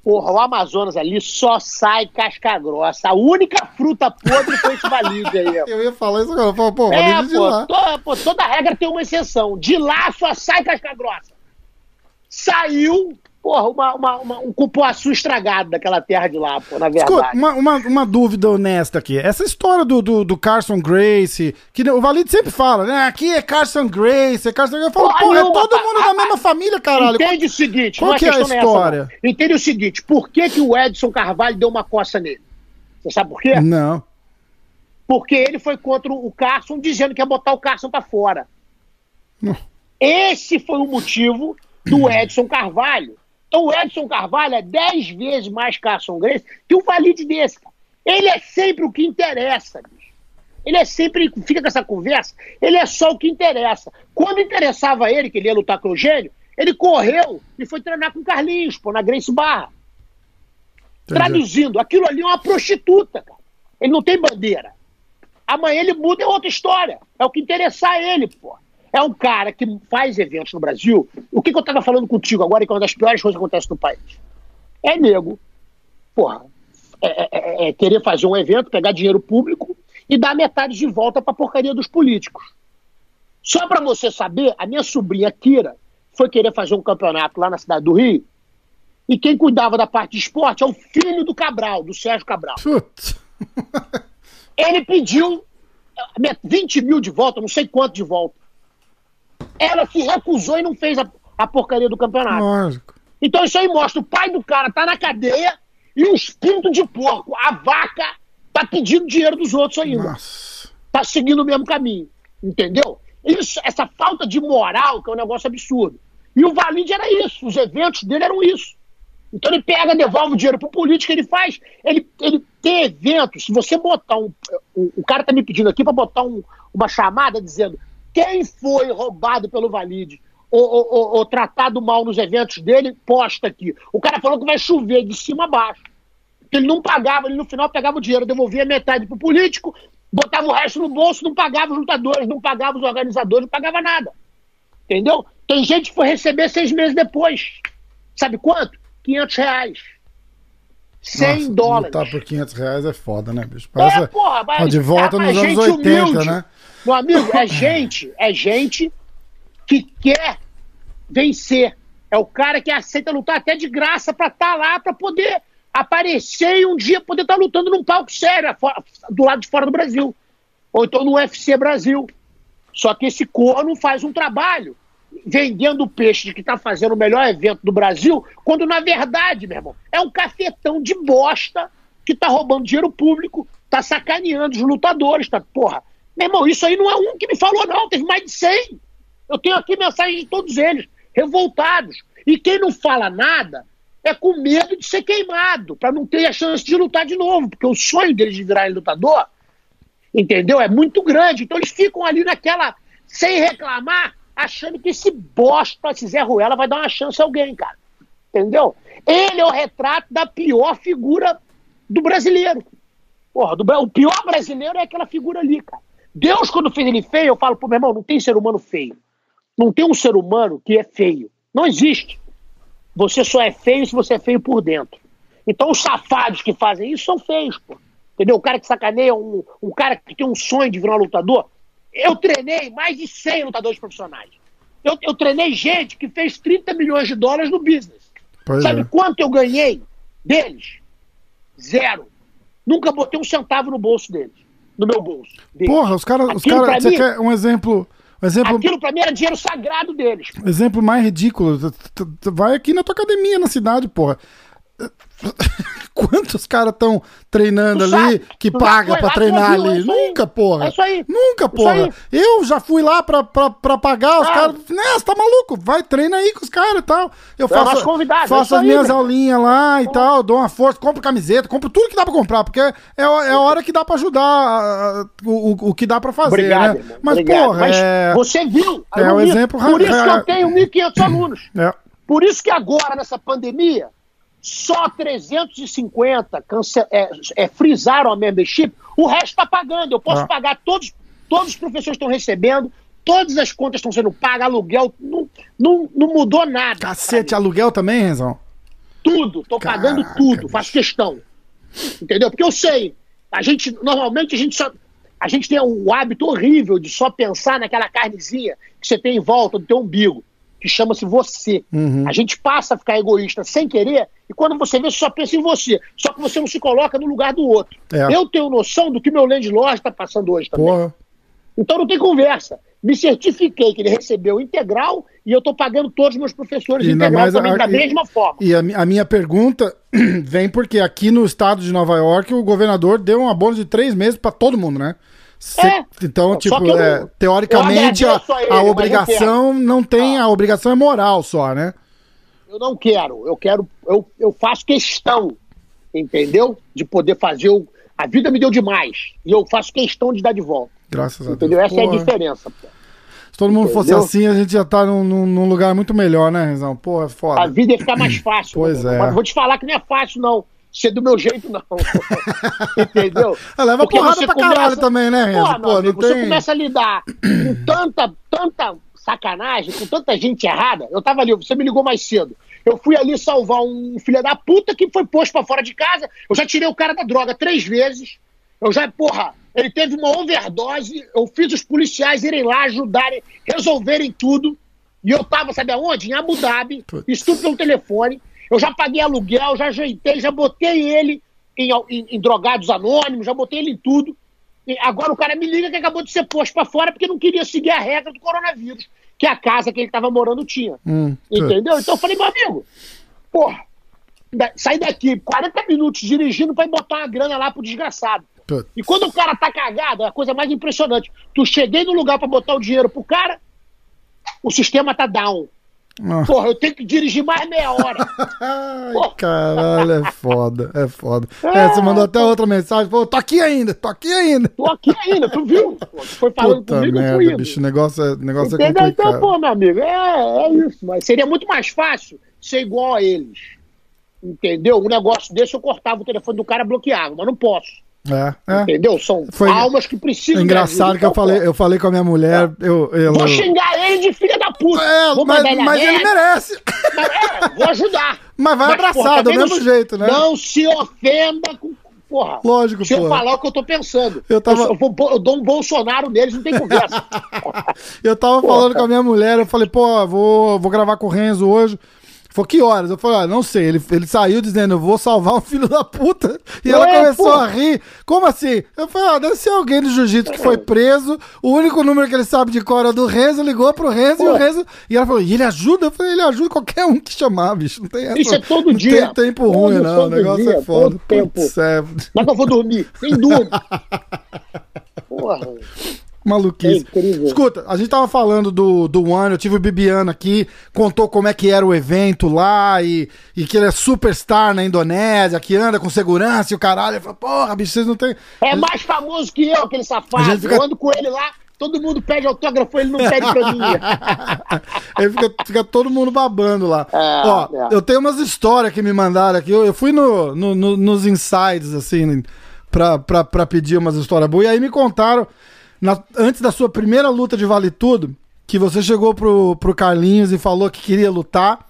[SPEAKER 2] porra, o Amazonas ali só sai casca grossa. A única fruta podre foi esse valide aí.
[SPEAKER 1] Eu ia falar isso agora. Eu falei, pô,
[SPEAKER 2] É,
[SPEAKER 1] valide de
[SPEAKER 2] pô,
[SPEAKER 1] lá.
[SPEAKER 2] to- pô, toda regra tem uma exceção. De lá só sai casca grossa. Saiu, porra, uma, uma, uma- um cupuaçu estragado daquela terra de lá, pô, na
[SPEAKER 1] Escuta,
[SPEAKER 2] verdade.
[SPEAKER 1] uma, uma, uma dúvida honesta aqui. Essa história do, do, do Carson Grace, que o Valide sempre fala, né? Aqui é Carson Grace, é Carson Grace. Eu falo,
[SPEAKER 2] Porra
[SPEAKER 1] pô, é todo mundo da mesma família, caralho.
[SPEAKER 2] Entende o seguinte,
[SPEAKER 1] qual
[SPEAKER 2] não é
[SPEAKER 1] que é a história?
[SPEAKER 2] essa, não. Entende o seguinte, por que, que o Edson Carvalho deu uma coça nele? Você sabe por quê?
[SPEAKER 1] Não.
[SPEAKER 2] Porque ele foi contra o Carson dizendo que ia botar o Carson pra fora.
[SPEAKER 1] Hum.
[SPEAKER 2] Esse foi o motivo do Edson Carvalho. Então o Edson Carvalho é 10 vezes mais Carson Grace que o valide desse. cara. Ele é sempre o que interessa, bicho. Ele é sempre, fica com essa conversa, ele é só o que interessa. Quando interessava ele, que ele ia lutar com o Eugênio, ele correu e foi treinar com o Carlinhos, pô, na Grace Barra.
[SPEAKER 1] Entendi.
[SPEAKER 2] Traduzindo, aquilo ali é uma prostituta, cara. Ele não tem bandeira. Amanhã ele muda é outra história. É o que interessar a ele, pô. É um cara que faz eventos no Brasil. O que, que eu tava falando contigo agora, que é uma das piores coisas que acontece no país? É nego. Porra. É, é- é- é querer fazer um evento, pegar dinheiro público e dar metade de volta pra porcaria dos políticos. Só pra você saber, a minha sobrinha Kira foi querer fazer um campeonato lá na cidade do Rio. E quem cuidava da parte de esporte é o filho do Cabral, do Sérgio Cabral.
[SPEAKER 1] Putz.
[SPEAKER 2] Ele pediu eh, 20 mil de volta, não sei quanto de volta. Ela se recusou e não fez a, a porcaria do campeonato.
[SPEAKER 1] Lógico.
[SPEAKER 2] Então isso aí mostra, o pai do cara tá na cadeia e os pintos de porco, a vaca, tá pedindo dinheiro dos outros ainda.
[SPEAKER 1] Nossa.
[SPEAKER 2] Tá seguindo o mesmo caminho. Entendeu? Isso, essa falta de moral, que é um negócio absurdo. E o Valide era isso, os eventos dele eram isso. Então ele pega, devolve o dinheiro pro político, ele faz. Ele, ele tem eventos. Se você botar um. O, o cara tá me pedindo aqui para botar um- uma chamada dizendo quem foi roubado pelo Valide ou, ou- ou- ou tratado mal nos eventos dele, posta aqui. O cara falou que vai chover de cima a baixo. Que ele não pagava, ele no final pegava o dinheiro, devolvia metade pro político, botava o resto no bolso, não pagava os lutadores, não pagava os organizadores, não pagava nada. Entendeu? Tem gente que foi receber seis meses depois. Sabe quanto? 500 reais. 100
[SPEAKER 1] Nossa,
[SPEAKER 2] dólares.
[SPEAKER 1] Lutar por 500 reais é foda, né, bicho?
[SPEAKER 2] É,
[SPEAKER 1] Parece
[SPEAKER 2] porra, mas
[SPEAKER 1] ó, de volta
[SPEAKER 2] é,
[SPEAKER 1] nos anos
[SPEAKER 2] gente
[SPEAKER 1] 80,
[SPEAKER 2] humilde.
[SPEAKER 1] né?
[SPEAKER 2] Meu amigo, é gente, é gente que quer vencer. É o cara que aceita lutar até de graça pra estar lá, pra poder aparecer e um dia poder estar lutando num palco sério, fora- do lado de fora do Brasil. Ou então no UFC Brasil. Só que esse corno faz um trabalho vendendo o peixe de que está fazendo o melhor evento do Brasil, quando na verdade, meu irmão, é um cafetão de bosta que tá roubando dinheiro público, tá sacaneando os lutadores, tá, porra. Meu irmão, isso aí não é um que me falou não, teve mais de 100. Eu tenho aqui mensagem de todos eles, revoltados. E quem não fala nada é com medo de ser queimado, para não ter a chance de lutar de novo, porque o sonho deles de virarem lutador entendeu? É muito grande. Então eles ficam ali naquela, sem reclamar, achando que esse bosta, esse Zé Ruela, vai dar uma chance a alguém, cara. Entendeu? Ele é o retrato da pior figura do brasileiro. Porra, do, o pior brasileiro é aquela figura ali, cara. Deus, quando fez ele feio, eu falo, pô, meu irmão, não tem ser humano feio. Não tem um ser humano que é feio. Não existe. Você só é feio se você é feio por dentro. Então os safados que fazem isso são feios, pô. Entendeu? O cara que sacaneia um, um cara que tem um sonho de virar um lutador. Eu treinei mais de 100 lutadores profissionais. Eu, eu treinei gente que fez 30 milhões de dólares no business.
[SPEAKER 1] Pois
[SPEAKER 2] Sabe
[SPEAKER 1] é.
[SPEAKER 2] quanto eu ganhei deles? Zero. Nunca botei um centavo no bolso deles. No meu bolso. deles.
[SPEAKER 1] Porra, os caras. Os cara, você
[SPEAKER 2] mim-
[SPEAKER 1] quer um exemplo. Um exemplo,
[SPEAKER 2] Aquilo pra mim era dinheiro sagrado deles.
[SPEAKER 1] exemplo mais ridículo. Vai aqui na tua academia na cidade, porra. Quantos caras estão treinando
[SPEAKER 2] Tu
[SPEAKER 1] ali que paga
[SPEAKER 2] tu
[SPEAKER 1] treinar
[SPEAKER 2] viu, é
[SPEAKER 1] ali?
[SPEAKER 2] aí.
[SPEAKER 1] Nunca, porra.
[SPEAKER 2] É isso aí.
[SPEAKER 1] Nunca, porra. Eu já fui lá pra, pra, pra pagar, os
[SPEAKER 2] Claro.
[SPEAKER 1] caras. Né, você tá maluco? Vai, treina aí com os caras e tal. Eu
[SPEAKER 2] é
[SPEAKER 1] faço,
[SPEAKER 2] é
[SPEAKER 1] faço as
[SPEAKER 2] aí,
[SPEAKER 1] minhas
[SPEAKER 2] velho.
[SPEAKER 1] aulinhas lá e tal, dou uma força, compro camiseta, compro tudo que dá pra comprar, porque é, é a hora que dá pra ajudar a- a- o, o, o que dá pra fazer,
[SPEAKER 2] Obrigado,
[SPEAKER 1] né? Mas,
[SPEAKER 2] obrigado.
[SPEAKER 1] porra,
[SPEAKER 2] Mas
[SPEAKER 1] é.
[SPEAKER 2] você viu.
[SPEAKER 1] é
[SPEAKER 2] eu
[SPEAKER 1] um exemplo
[SPEAKER 2] Por isso que eu tenho 1.500 alunos.
[SPEAKER 1] é.
[SPEAKER 2] Por isso que agora, nessa pandemia, só 350 cance- é, é, frisaram a membership, o resto está pagando. Eu posso
[SPEAKER 1] Ah.
[SPEAKER 2] pagar todos, todos os professores estão recebendo, todas as contas estão sendo pagas, aluguel, não, não, não mudou nada.
[SPEAKER 1] Cacete, aluguel também, Renzão?
[SPEAKER 2] Tudo, tô pagando tudo, faço questão. Entendeu? Porque eu sei, a gente, normalmente a gente só. A gente tem o hábito horrível de só pensar naquela carnezinha que você tem em volta do teu umbigo, que chama-se você.
[SPEAKER 1] Uhum.
[SPEAKER 2] A gente passa a ficar egoísta sem querer, e quando você vê, você só pensa em você. Só que você não se coloca no lugar do outro.
[SPEAKER 1] É.
[SPEAKER 2] Eu tenho noção do que meu landlord está passando hoje também.
[SPEAKER 1] Porra.
[SPEAKER 2] Então não tem conversa. Me certifiquei que ele recebeu integral e eu estou pagando todos os meus professores
[SPEAKER 1] E
[SPEAKER 2] integral
[SPEAKER 1] mais
[SPEAKER 2] também
[SPEAKER 1] a-
[SPEAKER 2] da
[SPEAKER 1] e-
[SPEAKER 2] mesma forma.
[SPEAKER 1] E a, a minha pergunta vem porque aqui no estado de Nova York o governador deu uma bônus de três meses pra todo mundo, né? Cê-
[SPEAKER 2] É.
[SPEAKER 1] Então, tipo, é, teoricamente
[SPEAKER 2] eu
[SPEAKER 1] a,
[SPEAKER 2] a ele,
[SPEAKER 1] a obrigação não tem, a obrigação é moral só, né?
[SPEAKER 2] Eu não quero, eu quero, eu, eu faço questão, entendeu? De poder fazer o. A vida me deu demais. E eu faço questão de dar de volta.
[SPEAKER 1] Graças a
[SPEAKER 2] Entendeu?
[SPEAKER 1] Deus.
[SPEAKER 2] Essa é a
[SPEAKER 1] Porra.
[SPEAKER 2] diferença. pô.
[SPEAKER 1] Se todo mundo fosse
[SPEAKER 2] Entendeu?
[SPEAKER 1] assim, a gente já tá num, num- lugar muito melhor, né, Renzão? Porra, é
[SPEAKER 2] A
[SPEAKER 1] foda.
[SPEAKER 2] vida ia ficar mais fácil.
[SPEAKER 1] Pois é.
[SPEAKER 2] Mas vou te falar que não é fácil, não. Ser do meu jeito, não. Entendeu?
[SPEAKER 1] Ah, leva
[SPEAKER 2] Porque
[SPEAKER 1] porrada pra caralho também, né, Renzo? Pô,
[SPEAKER 2] amigo,
[SPEAKER 1] não
[SPEAKER 2] Você
[SPEAKER 1] tem-
[SPEAKER 2] começa a lidar com tanta, tanta sacanagem, com tanta gente errada. Eu tava ali, você me ligou mais cedo. Eu fui ali salvar um filho da puta que foi posto pra fora de casa. Eu já tirei o cara da droga três vezes. Eu já, porra, ele teve uma overdose. Eu fiz os policiais irem lá ajudarem, resolverem tudo. E eu tava, sabe aonde? Em Abu Dhabi.
[SPEAKER 1] Putz.
[SPEAKER 2] Tudo pelo telefone. Eu já paguei aluguel, já ajeitei, já botei ele em, em- em drogados anônimos, já botei ele em tudo. E agora o cara me liga que acabou de ser posto pra fora porque não queria seguir a regra do coronavírus, que a casa que ele tava morando tinha.
[SPEAKER 1] Hum,
[SPEAKER 2] Entendeu? Então eu falei, meu amigo, porra, da- sair daqui 40 minutos dirigindo pra ir botar uma grana lá pro desgraçado.
[SPEAKER 1] putz.
[SPEAKER 2] E quando o cara tá cagado, é a coisa mais impressionante. Tu cheguei no lugar pra botar o dinheiro pro cara, o sistema tá down.
[SPEAKER 1] Ah.
[SPEAKER 2] Porra, eu tenho que dirigir mais meia hora.
[SPEAKER 1] Ai, caralho, é foda, é foda. É, você mandou até outra mensagem, pô, tô aqui ainda, tô aqui ainda.
[SPEAKER 2] Tô aqui ainda, tu viu? Pô, foi falando
[SPEAKER 1] Puta
[SPEAKER 2] comigo, eu fui
[SPEAKER 1] merda,
[SPEAKER 2] indo.
[SPEAKER 1] bicho, o negócio é, negócio é
[SPEAKER 2] Entendeu?
[SPEAKER 1] complicado.
[SPEAKER 2] Então, pô, meu amigo, é, é isso. Mas seria muito mais fácil ser igual a eles. Entendeu? Um negócio desse eu cortava o telefone do cara e bloqueava, mas não posso.
[SPEAKER 1] É, é.
[SPEAKER 2] Entendeu? São
[SPEAKER 1] Foi
[SPEAKER 2] almas que precisam.
[SPEAKER 1] É engraçado que eu falei, eu falei com a minha mulher, eu, eu
[SPEAKER 2] Vou xingar ele de filha da puta.
[SPEAKER 1] É,
[SPEAKER 2] vou
[SPEAKER 1] mas,
[SPEAKER 2] ele
[SPEAKER 1] mas ele merece.
[SPEAKER 2] mas, é, vou ajudar.
[SPEAKER 1] Mas vai abraçado,
[SPEAKER 2] porra, também
[SPEAKER 1] do mesmo
[SPEAKER 2] não-
[SPEAKER 1] jeito, né?
[SPEAKER 2] Não se ofenda com. Porra.
[SPEAKER 1] Lógico,
[SPEAKER 2] Se eu
[SPEAKER 1] porra.
[SPEAKER 2] falar o que eu tô pensando.
[SPEAKER 1] Eu tava-
[SPEAKER 2] eu, eu dou um Bolsonaro neles, não tem conversa.
[SPEAKER 1] Eu tava
[SPEAKER 2] Pô,
[SPEAKER 1] falando com a minha mulher, eu falei, pô, vou, vou gravar com o Renzo hoje. Falou, que horas? Eu falei, ah, não sei. Ele, ele saiu dizendo, eu vou salvar o filho da puta. E ela
[SPEAKER 2] É,
[SPEAKER 1] começou
[SPEAKER 2] pô.
[SPEAKER 1] a rir. Como assim? Eu falei, ah, deve ser alguém do jiu-jitsu que foi preso. O único número que ele sabe de cor é do Renzo, ligou pro Renzo e o
[SPEAKER 2] Pô.
[SPEAKER 1] Renzo. E ela falou, e ele ajuda? Eu falei, ele ajuda qualquer um que chamar, bicho. Não tem essa.
[SPEAKER 2] Isso é todo
[SPEAKER 1] não
[SPEAKER 2] dia.
[SPEAKER 1] tem tempo
[SPEAKER 2] Todo
[SPEAKER 1] ruim, não. O negócio
[SPEAKER 2] dia,
[SPEAKER 1] é foda.
[SPEAKER 2] todo tempo.
[SPEAKER 1] Putz, é
[SPEAKER 2] que eu vou dormir? Nem durmo. Porra.
[SPEAKER 1] Maluquice.
[SPEAKER 2] É.
[SPEAKER 1] Escuta, a gente tava falando do, do One, eu tive o Bibiano aqui, contou como é que era o evento lá e, e que ele é superstar na Indonésia, que anda com segurança e o caralho. Eu falei, porra, bicho, vocês não tem.
[SPEAKER 2] É mais famoso que eu, aquele safado.
[SPEAKER 1] fica-
[SPEAKER 2] Eu ando com ele lá, todo mundo pede autógrafo, ele não pede pra mim.
[SPEAKER 1] Aí fica, fica todo mundo babando lá.
[SPEAKER 2] É,
[SPEAKER 1] Ó,
[SPEAKER 2] é.
[SPEAKER 1] eu tenho umas histórias que me mandaram aqui. Eu, eu fui no, no- no- nos insides, assim, pra, pra, pra pedir umas histórias boas. E aí me contaram, na- antes da sua primeira luta de Vale Tudo, que você chegou pro, pro Carlinhos e falou que queria lutar.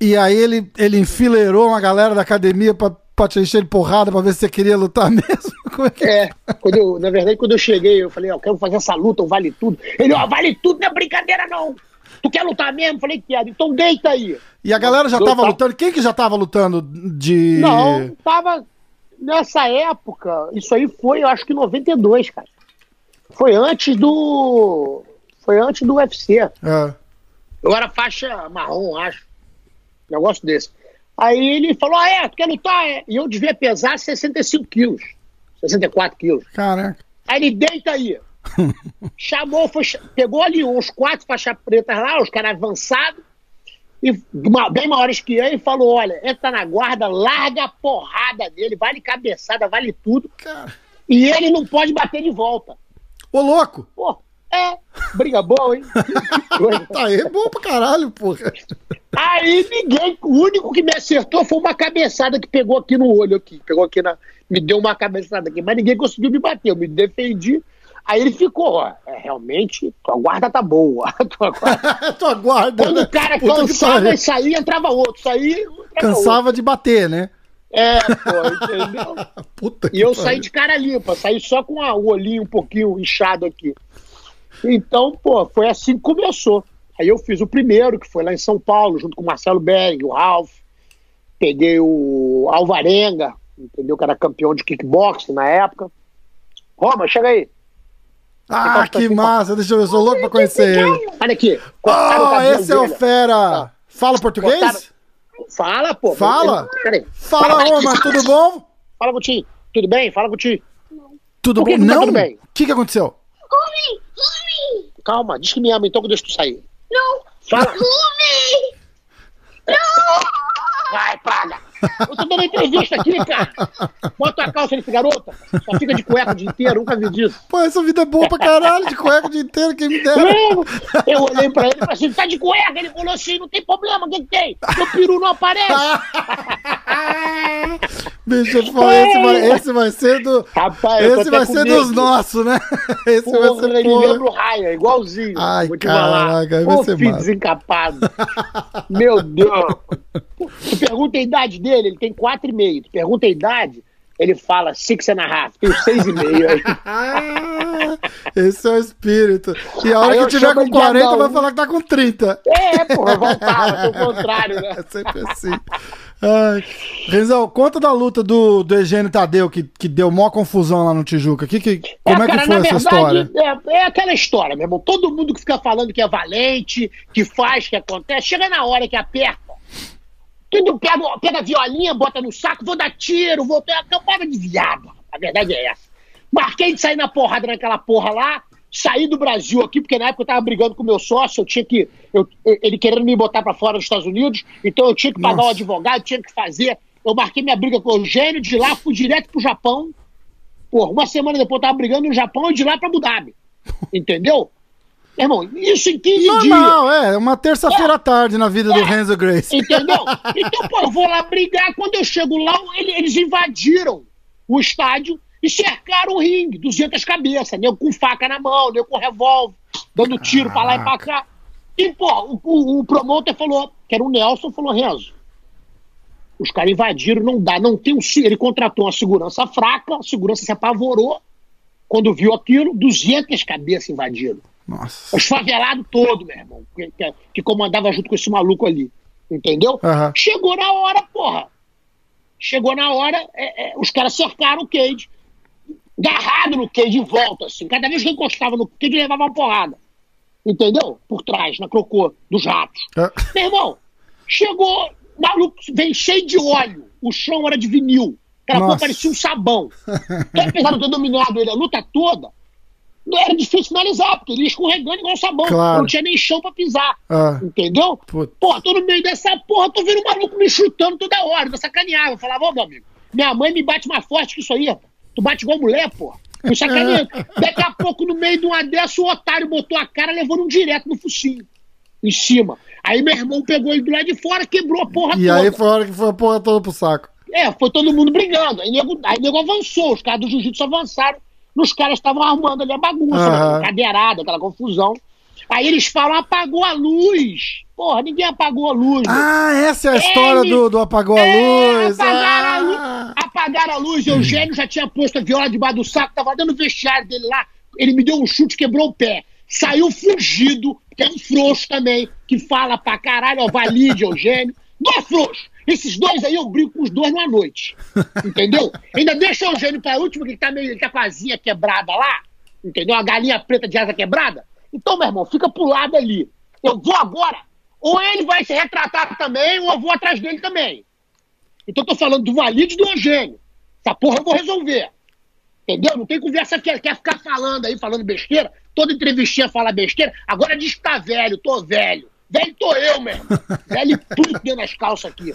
[SPEAKER 1] E aí ele, ele enfileirou uma galera da academia pra, pra te encher de porrada pra ver se você queria lutar mesmo. Como é que
[SPEAKER 2] É, quando eu, na verdade, quando eu cheguei, eu falei, ó, quero fazer essa luta, um vale tudo. Ele, ó, vale tudo, não é brincadeira, não. Tu quer lutar mesmo? Falei, quero. Então deita aí.
[SPEAKER 1] E a galera já tava- lutando? Quem que já tava lutando de.
[SPEAKER 2] Não, tava. Nessa época, isso aí foi, eu acho que 92, cara. Foi antes do. Foi antes do UFC.
[SPEAKER 1] É.
[SPEAKER 2] Eu era faixa marrom, acho. Negócio desse. Aí ele falou: Ah, é, tu quer lutar? É. E eu devia pesar 65 quilos, 64 quilos.
[SPEAKER 1] Caraca.
[SPEAKER 2] Aí ele deita aí. Chamou, foi, pegou ali uns quatro faixas pretas lá, os caras avançados, e bem maiores que eu, e falou: Olha, entra na guarda, larga a porrada dele, vale cabeçada, vale tudo.
[SPEAKER 1] Cara.
[SPEAKER 2] E ele não pode bater de volta.
[SPEAKER 1] Ô, louco!
[SPEAKER 2] Pô, é, briga boa, hein?
[SPEAKER 1] Tá aí, é bom pra caralho, porra.
[SPEAKER 2] Aí ninguém, o único que me acertou foi uma cabeçada que pegou aqui no olho, aqui, pegou aqui na, me deu uma cabeçada aqui, mas ninguém conseguiu me bater, eu me defendi. Aí ele ficou, ó, é, realmente, tua guarda tá boa. Tua guarda...
[SPEAKER 1] Tua guarda.
[SPEAKER 2] Quando
[SPEAKER 1] né?
[SPEAKER 2] o cara
[SPEAKER 1] Puta
[SPEAKER 2] cansava
[SPEAKER 1] pariu.
[SPEAKER 2] e saía, entrava outro, saía, entrava outro.
[SPEAKER 1] Cansava de bater, né?
[SPEAKER 2] É, pô, entendeu?
[SPEAKER 1] Puta
[SPEAKER 2] E eu
[SPEAKER 1] pariu.
[SPEAKER 2] saí de cara limpa, saí só com a- o olhinho um pouquinho inchado aqui. Então, pô, foi assim que começou. Aí eu fiz o primeiro, que foi lá em São Paulo, junto com o Marcelo Berg, o Ralph. Peguei o Alvarenga, entendeu? Que era campeão de kickboxing na época. Roma, chega aí.
[SPEAKER 1] Ah, que massa. Deixa eu ver, eu sou louco pra conhecer ele.
[SPEAKER 2] Olha aqui.
[SPEAKER 1] Oh, esse é o fera. Fala português?
[SPEAKER 2] Cortaram- Fala, pô.
[SPEAKER 1] Fala.
[SPEAKER 2] Peraí.
[SPEAKER 1] Fala, Roma, tudo bom?
[SPEAKER 2] Fala, Gutinho. Tudo bem? Fala, Gutinho.
[SPEAKER 1] Tudo bom?
[SPEAKER 2] tá
[SPEAKER 1] Não?
[SPEAKER 2] tudo bem?
[SPEAKER 1] O que, que aconteceu?
[SPEAKER 2] Calma, diz que me ama então que eu deixo tu sair.
[SPEAKER 3] Não.
[SPEAKER 2] Fala.
[SPEAKER 3] Clube!
[SPEAKER 2] Vai, praga! Eu tô dando entrevista aqui, cara! Bota a calça nesse garota! Só fica de cueca o dia inteiro, nunca vi disso.
[SPEAKER 1] Pô, essa vida é boa pra caralho, de cueca o dia inteiro, quem me dera.
[SPEAKER 2] Eu, eu olhei pra ele e falei assim: tá de cueca? Ele falou assim: não tem problema, o que, que tem? Meu peru não aparece!
[SPEAKER 1] Bicho, falo, esse vai, esse vai ser do.
[SPEAKER 2] Rapaz,
[SPEAKER 1] Esse vai ser dos nossos, né? Esse vai
[SPEAKER 2] Porra,
[SPEAKER 1] ser
[SPEAKER 2] ele
[SPEAKER 1] porra.
[SPEAKER 2] lembra o Ryan, igualzinho.
[SPEAKER 1] Ai, caraca, vai ser massa.
[SPEAKER 2] desencapado. Meu Deus. Tu pergunta a idade dele, ele tem quatro e meio. Tu pergunta a idade, ele fala six and a half. Tem seis e meio. aí.
[SPEAKER 1] Esse é o espírito. E a hora
[SPEAKER 2] Aí
[SPEAKER 1] que tiver com
[SPEAKER 2] ele de
[SPEAKER 1] 40,
[SPEAKER 2] anão.
[SPEAKER 1] vai falar que tá com 30.
[SPEAKER 2] É, porra, voltava, é o contrário, né?
[SPEAKER 1] É sempre assim. Ai. Renzão, conta da luta do, do Eugênio Tadeu, que, que deu maior confusão lá no Tijuca. Que, que, como é, que
[SPEAKER 2] cara,
[SPEAKER 1] foi
[SPEAKER 2] na
[SPEAKER 1] essa
[SPEAKER 2] verdade,
[SPEAKER 1] história?
[SPEAKER 2] É, é aquela história, meu irmão. Todo mundo que fica falando que é valente, que faz, que acontece, chega na hora que aperta. Tudo pega, pega a violinha, bota no saco, vou dar tiro, vou ter uma campada de viado. A verdade é essa. Marquei de sair na porrada naquela porra lá, saí do Brasil aqui, porque na época eu tava brigando com o meu sócio, eu tinha que. eu- ele querendo me botar pra fora dos Estados Unidos, então eu tinha que pagar
[SPEAKER 1] Nossa.
[SPEAKER 2] o advogado, tinha que fazer. Eu marquei minha briga com o Eugênio, de lá fui direto pro Japão. Porra, uma semana depois eu tava brigando no Japão e de lá pra Abu Dhabi. Entendeu? Meu irmão, isso em 15 dias.
[SPEAKER 1] Normal, é. Uma terça-feira à tarde na vida do Renzo Grace.
[SPEAKER 2] Entendeu? Então, pô, eu vou lá brigar. Quando eu chego lá, ele- eles invadiram o estádio e cercaram o ringue, 200 cabeças, nego com faca na mão, nego com revólver, dando tiro pra lá e pra cá. E, pô, o, o, promotor falou, que era o Nelson, falou, Renzo, os caras invadiram, não dá, não tem um... Ele contratou uma segurança fraca, a segurança se apavorou, quando viu aquilo, 200 cabeças invadiram.
[SPEAKER 1] Nossa.
[SPEAKER 2] Os favelados todo, meu irmão, que, que, que comandava junto com esse maluco ali. Entendeu?
[SPEAKER 1] Aham.
[SPEAKER 2] Chegou na hora, porra. Chegou na hora, é, é, os caras cercaram o Cade. Agarrado no Cade em volta, assim. Cada vez que encostava no Cade, levava uma porrada. Entendeu? Por trás, na crocô, dos ratos.
[SPEAKER 1] Ah,
[SPEAKER 2] Meu irmão, chegou, maluco veio cheio de óleo. O chão era de vinil. Aquela
[SPEAKER 1] Nossa.
[SPEAKER 2] parecia um sabão. Então, apesar de eu ter dominado ele a luta toda, era difícil finalizar, porque ele ia escorregando igual sabão.
[SPEAKER 1] Claro.
[SPEAKER 2] Não tinha nem chão pra pisar.
[SPEAKER 1] Ah.
[SPEAKER 2] Entendeu?
[SPEAKER 1] Putz.
[SPEAKER 2] Porra, tô no meio dessa porra, tô vendo um maluco me chutando toda hora, me sacaneava. Eu falava, ô meu amigo, minha mãe me bate mais forte que isso aí, rapaz. Tu bate igual mulher, porra. Me sacaneando. Daqui a pouco, no meio de uma dessa, o otário botou a cara levando um direto no focinho. Em cima. Aí meu irmão pegou ele do lado de fora, quebrou a porra
[SPEAKER 1] E
[SPEAKER 2] toda.
[SPEAKER 1] aí foi a hora que foi a porra toda pro saco.
[SPEAKER 2] É, foi todo mundo brigando. Aí nego, aí nego avançou, os caras do jiu-jitsu avançaram. Os caras estavam arrumando ali a bagunça, né? cadeirada, aquela confusão. Aí eles falam, apagou a luz. Porra, ninguém apagou a luz.
[SPEAKER 1] Ah, essa é a história
[SPEAKER 2] Ele-
[SPEAKER 1] do, do apagou a
[SPEAKER 2] É,
[SPEAKER 1] luz.
[SPEAKER 2] apagaram, a
[SPEAKER 1] Ah.
[SPEAKER 2] luz apagaram a luz. Eugênio já tinha posto a viola debaixo do saco, tava dando o vestiário dele lá. Ele me deu um chute, quebrou o pé. Saiu fugido, que é um frouxo também, que fala pra caralho, ó, valide, Eugênio. Dois frouxos. Esses dois aí eu brigo com os dois numa noite. Entendeu? Ainda deixa o Eugênio pra última, que ele tá meio, ele tá com a asinha quebrada lá. Entendeu? A galinha preta de asa quebrada. Então, meu irmão, fica pro lado ali. Eu vou agora. Ou ele vai se retratar também, ou eu vou atrás dele também. Então eu tô falando do Valide e do Eugênio. Essa porra eu vou resolver. Entendeu? Não tem conversa que quer ficar falando aí, falando besteira. Toda entrevistinha fala besteira. Agora diz que tá velho, tô velho. Velho tô eu mesmo. Velho tudo dentro das calças aqui.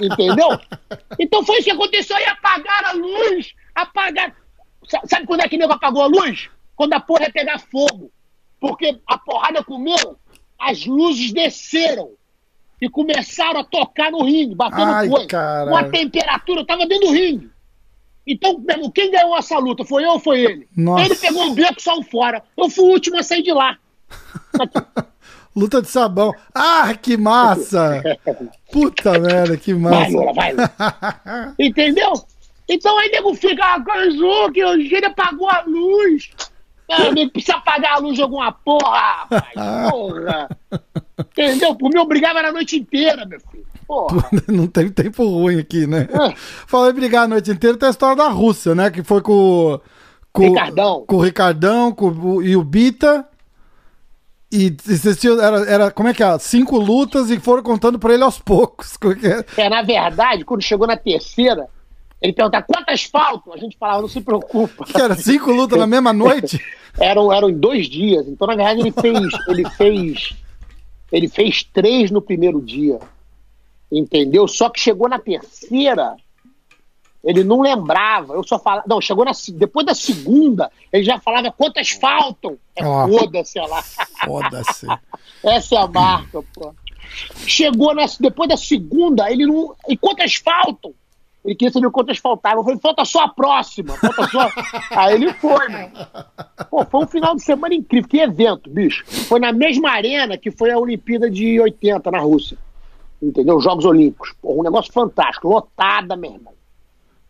[SPEAKER 2] Entendeu? Então foi isso que aconteceu aí. Apagaram a luz. Apagaram. Sabe quando é que nego apagou a luz? Quando a porra ia pegar fogo. Porque a porrada comeu, as luzes desceram e começaram a tocar no ringue, batendo Ai, coisa. Com a temperatura, eu tava dentro do ringue. Então, quem ganhou essa luta? Foi eu ou foi ele? Nossa. Ele pegou um beco saiu fora. Eu fui o último a sair de lá.
[SPEAKER 1] luta de sabão. Ah, que massa! Puta merda, que massa. Vai, Lula, vai,
[SPEAKER 2] Lula. Entendeu? Então aí nego fica, ah, que o Gênio apagou a luz. Ah, nego precisa apagar a luz de alguma porra, rapaz. Porra. Entendeu? Por mim, eu brigava a noite inteira, meu filho. Porra.
[SPEAKER 1] Não tem tempo ruim aqui, né? É. Falei brigar a noite inteira, tem a história da Rússia, né? Que foi com, com
[SPEAKER 2] Ricardão.
[SPEAKER 1] Com o Ricardão com, o, e o Bita. E vocês era, era, como é que é? Cinco lutas e foram contando pra ele aos poucos.
[SPEAKER 2] É? é, na verdade, quando chegou na terceira, ele perguntava quantas faltam? A gente falava, não se preocupa.
[SPEAKER 1] Que era cinco lutas na mesma noite?
[SPEAKER 2] eram, eram em dois dias. Então, na verdade, ele fez, ele fez. Ele fez três no primeiro dia. Entendeu? Só que chegou na terceira, ele não lembrava. Eu só falava. Não, chegou na, depois da segunda, ele já falava quantas faltam. É oh, foda-se lá. Foda-se. Essa é a marca, pô. Chegou na, depois da segunda, ele não. E quantas faltam? Ele queria saber quantas faltavam. Eu falei, falta só a próxima. Falta só. Aí ele foi, mano. Pô, foi um final de semana incrível. Que evento, bicho. Foi na mesma arena que foi a Olimpíada de 80 na Rússia. Entendeu? Os Jogos Olímpicos. Pô, um negócio fantástico. Lotada, meu irmão.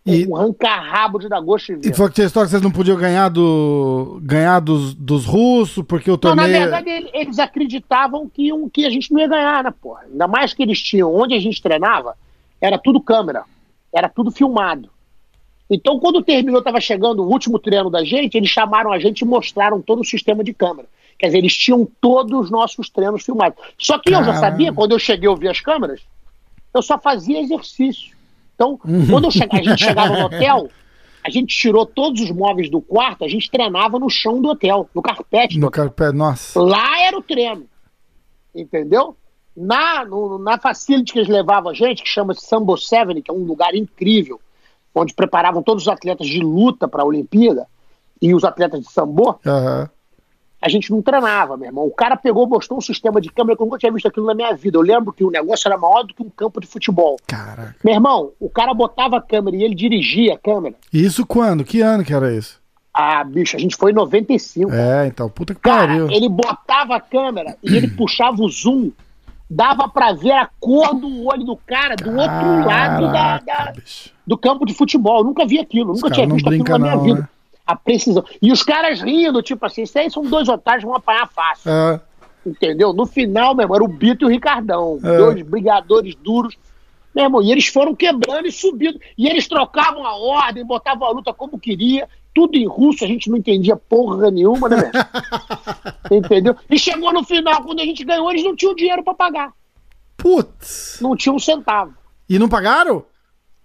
[SPEAKER 2] E, um arranca-rabo de dar gosto
[SPEAKER 1] de ver. E foi que a história que vocês não podiam ganhar, do, ganhar dos, dos russos, porque o torneio...
[SPEAKER 2] Não, na verdade, eles acreditavam que, um, que a gente não ia ganhar, né, porra? Ainda mais que eles tinham, onde a gente treinava, era tudo câmera. Era tudo filmado. Então, quando terminou, estava chegando o último treino da gente, eles chamaram a gente e mostraram todo o sistema de câmera. Quer dizer, eles tinham todos os nossos treinos filmados. Só que Caramba. eu já sabia, quando eu cheguei a ouvir as câmeras, eu só fazia exercício. Então, uhum. quando che a gente chegava no hotel, a gente tirou todos os móveis do quarto, a gente treinava no chão do hotel, no carpete.
[SPEAKER 1] No carpete, nossa.
[SPEAKER 2] Lá era o treino. Entendeu? Na, no, na facility que eles levavam a gente, que chama Sambo Seven, que é um lugar incrível, onde preparavam todos os atletas de luta para a Olimpíada e os atletas de sambo, uhum. A gente não treinava, meu irmão. O cara pegou, mostrou um sistema de câmera que eu nunca tinha visto aquilo na minha vida. Eu lembro que o negócio era maior do que um campo de futebol.
[SPEAKER 1] Caraca.
[SPEAKER 2] Meu irmão, o cara botava a câmera e ele dirigia a câmera.
[SPEAKER 1] Isso quando? Que ano que era isso?
[SPEAKER 2] Ah, bicho, a gente foi em 95.
[SPEAKER 1] É, então, puta que pariu.
[SPEAKER 2] Ele botava a câmera e ele puxava o zoom dava para ver a cor do olho do cara do Caraca, outro lado da, da do campo de futebol. Eu nunca vi aquilo, nunca tinha visto aquilo na minha não, vida. Né? A precisão. E os caras rindo, tipo assim, isso aí são dois otários vão apanhar fácil. É. Entendeu? No final, meu irmão, era o Bito e o Ricardão. É. Dois brigadores duros. Meu irmão, e eles foram quebrando e subindo. E eles trocavam a ordem, botavam a luta como queria tudo em russo, a gente não entendia porra nenhuma, né, velho? Entendeu? E chegou no final, quando a gente ganhou, eles não tinham dinheiro para pagar.
[SPEAKER 1] Putz!
[SPEAKER 2] Não tinham um centavo.
[SPEAKER 1] E não pagaram?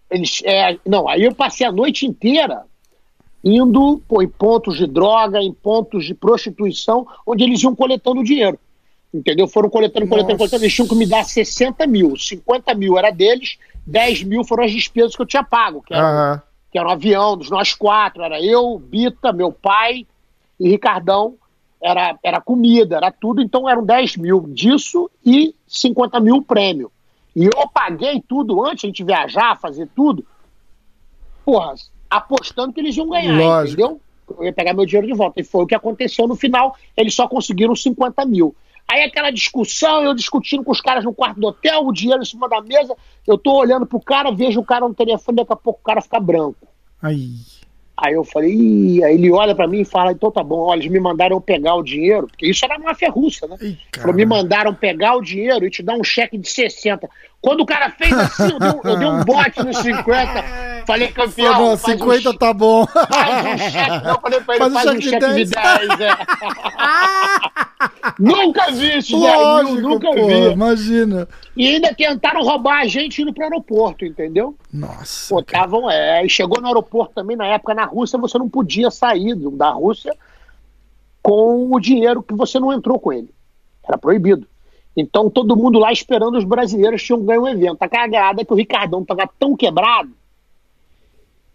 [SPEAKER 2] Eles, é, não, aí eu passei a noite inteira indo pô, em pontos de droga, em pontos de prostituição, onde eles iam coletando dinheiro. Entendeu? Foram coletando, coletando, Nossa. coletando. Eles tinham que me dar 60 mil. 50 mil era deles, 10 mil foram as despesas que eu tinha pago, que era uhum que era um avião dos nós quatro, era eu, Bita, meu pai e Ricardão, era, era comida, era tudo, então eram 10 mil disso e 50 mil prêmio. E eu paguei tudo antes, a gente viajar, fazer tudo, porra, apostando que eles iam ganhar, Lógico. entendeu? Eu ia pegar meu dinheiro de volta. E foi o que aconteceu no final, eles só conseguiram 50 mil. Aí aquela discussão, eu discutindo com os caras no quarto do hotel, o dinheiro em cima da mesa, eu tô olhando pro cara, vejo o cara no telefone, daqui a pouco o cara fica branco.
[SPEAKER 1] Aí.
[SPEAKER 2] Aí eu falei, Ih. aí ele olha para mim e fala, então tá bom, olha, eles me mandaram pegar o dinheiro, porque isso era máfia russa, né? Ih, me mandaram pegar o dinheiro e te dar um cheque de 60. Quando o cara fez assim, eu dei, eu dei um bote nos 50, falei, campeão. Falou,
[SPEAKER 1] 50 um, tá bom.
[SPEAKER 2] Faz um cheque, não, falei pra ele, faz, faz um cheque, de 10, de 10 é. nunca vi isso,
[SPEAKER 1] Lógico,
[SPEAKER 2] nunca
[SPEAKER 1] pô,
[SPEAKER 2] vi.
[SPEAKER 1] Imagina.
[SPEAKER 2] E ainda tentaram roubar a gente indo pro aeroporto, entendeu?
[SPEAKER 1] Nossa.
[SPEAKER 2] Pô, tavam, é, e chegou no aeroporto também, na época, na Rússia, você não podia sair da Rússia com o dinheiro que você não entrou com ele. Era proibido. Então todo mundo lá esperando os brasileiros tinham ganho o evento. A cagada é que o Ricardão tava tão quebrado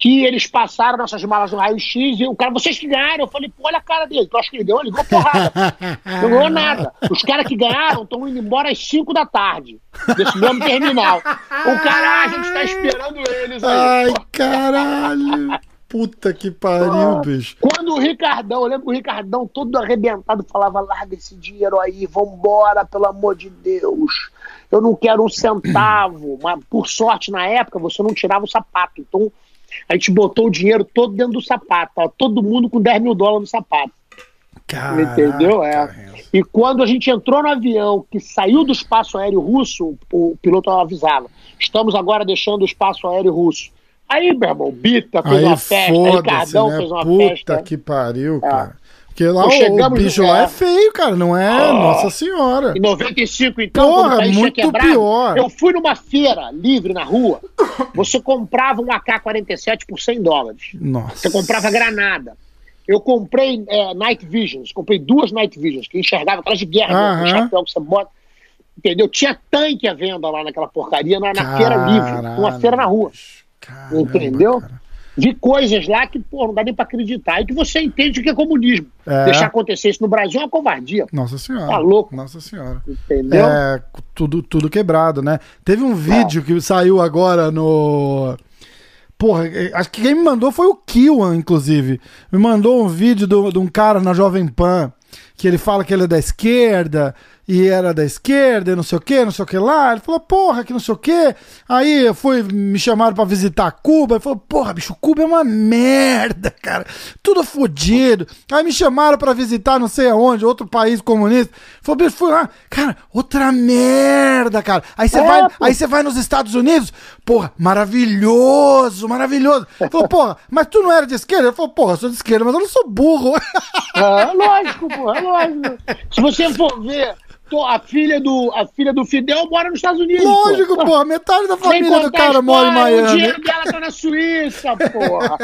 [SPEAKER 2] que eles passaram nossas malas no raio-x e o cara, vocês que ganharam, eu falei, pô, olha a cara dele, tu acha que ele deu? Ele ligou porrada. Não ganhou nada. Os caras que ganharam estão indo embora às 5 da tarde, desse mesmo terminal. O cara, ah, a gente tá esperando eles aí.
[SPEAKER 1] Ai, caralho. Puta que pariu, bicho.
[SPEAKER 2] Quando o Ricardão, eu lembro que o Ricardão todo arrebentado falava: larga esse dinheiro aí, vambora, pelo amor de Deus. Eu não quero um centavo. Mas por sorte, na época, você não tirava o sapato. Então a gente botou o dinheiro todo dentro do sapato. Todo mundo com 10 mil dólares no sapato.
[SPEAKER 1] Caraca,
[SPEAKER 2] Entendeu? É. E quando a gente entrou no avião que saiu do espaço aéreo russo, o piloto avisava: estamos agora deixando o espaço aéreo russo. Aí, meu irmão, Bita fez
[SPEAKER 1] Aí
[SPEAKER 2] uma festa, Ricardão
[SPEAKER 1] né?
[SPEAKER 2] fez uma
[SPEAKER 1] Puta
[SPEAKER 2] festa.
[SPEAKER 1] que pariu, cara. Porque lá o, o bicho lá
[SPEAKER 2] é.
[SPEAKER 1] feio, cara, não é? Nossa senhora.
[SPEAKER 2] Em 95, então,
[SPEAKER 1] Porra,
[SPEAKER 2] quando o
[SPEAKER 1] muito
[SPEAKER 2] quebrado,
[SPEAKER 1] pior.
[SPEAKER 2] eu fui numa feira livre na rua, você comprava um AK-47 por 100 dólares.
[SPEAKER 1] Nossa.
[SPEAKER 2] Você comprava granada. Eu comprei é, Night Visions, comprei duas Night Visions, que enxergava aquelas de guerra, né, com
[SPEAKER 1] Aham.
[SPEAKER 2] chapéu que você bota. Entendeu? Tinha tanque à venda lá naquela porcaria, na, na feira livre, uma feira na rua.
[SPEAKER 1] Caramba,
[SPEAKER 2] Entendeu?
[SPEAKER 1] cara.
[SPEAKER 2] Vi coisas lá que, pô, não dá nem pra acreditar. Aí que você entende o que é comunismo.
[SPEAKER 1] É.
[SPEAKER 2] Deixar acontecer isso no Brasil é uma covardia.
[SPEAKER 1] Nossa senhora.
[SPEAKER 2] Tá louco.
[SPEAKER 1] Nossa senhora.
[SPEAKER 2] Entendeu?
[SPEAKER 1] É, tudo, tudo quebrado, né? Teve
[SPEAKER 2] É.
[SPEAKER 1] um vídeo que saiu agora no. Porra, eh, acho que quem me mandou foi o Kiwan, inclusive. Me mandou um vídeo de um cara na Jovem Pan que ele fala que ele é da esquerda e era da esquerda e não sei o que, não sei o que lá. Ele falou, porra, que não sei o que. Aí eu fui, me chamaram pra visitar Cuba. Ele falou, porra, bicho, Cuba é uma merda, cara. Tudo fodido. Aí me chamaram pra visitar não sei aonde, outro país comunista. Ele Falou, bicho, fui lá. Cara, outra merda, cara. Aí você
[SPEAKER 2] É,
[SPEAKER 1] vai,
[SPEAKER 2] pô.
[SPEAKER 1] aí você vai nos Estados Unidos, porra, maravilhoso, maravilhoso. Ele falou, porra, mas tu não era de esquerda? Ele falou, porra, eu sou de esquerda, mas eu não sou burro.
[SPEAKER 2] É, lógico, pô, é lógico. Se você for ver, a filha do, a filha do Fidel mora nos Estados Unidos.
[SPEAKER 1] Lógico,
[SPEAKER 2] pô.
[SPEAKER 1] porra, metade da família do cara mora em
[SPEAKER 2] história, O
[SPEAKER 1] Miami.
[SPEAKER 2] dinheiro dela tá na Suíça, porra.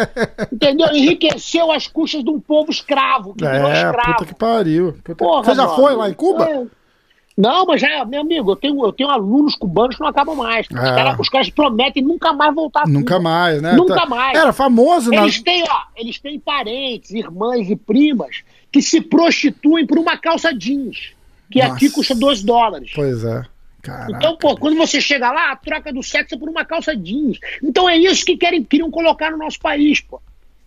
[SPEAKER 2] Entendeu? Enriqueceu as custas de um povo escravo, que
[SPEAKER 1] É,
[SPEAKER 2] escravo.
[SPEAKER 1] puta que pariu. Puta-
[SPEAKER 2] Porra,
[SPEAKER 1] Você já
[SPEAKER 2] meu
[SPEAKER 1] foi lá em Cuba?
[SPEAKER 2] É. Não, mas já, meu amigo, eu tenho, eu tenho alunos cubanos que não acabam mais. Os,
[SPEAKER 1] É.
[SPEAKER 2] caras, os caras prometem nunca mais voltar a
[SPEAKER 1] Nunca mais, né?
[SPEAKER 2] Nunca
[SPEAKER 1] Tá-
[SPEAKER 2] mais.
[SPEAKER 1] Era famoso na.
[SPEAKER 2] Eles têm, ó, eles têm parentes, irmãs e primas que se prostituem por uma calça jeans, que
[SPEAKER 1] Nossa.
[SPEAKER 2] aqui custa 2 dólares.
[SPEAKER 1] Pois é. Caraca.
[SPEAKER 2] Então, pô, quando você chega lá, a troca do sexo é por uma calça jeans. Então é isso que querem, queriam colocar no nosso país, pô.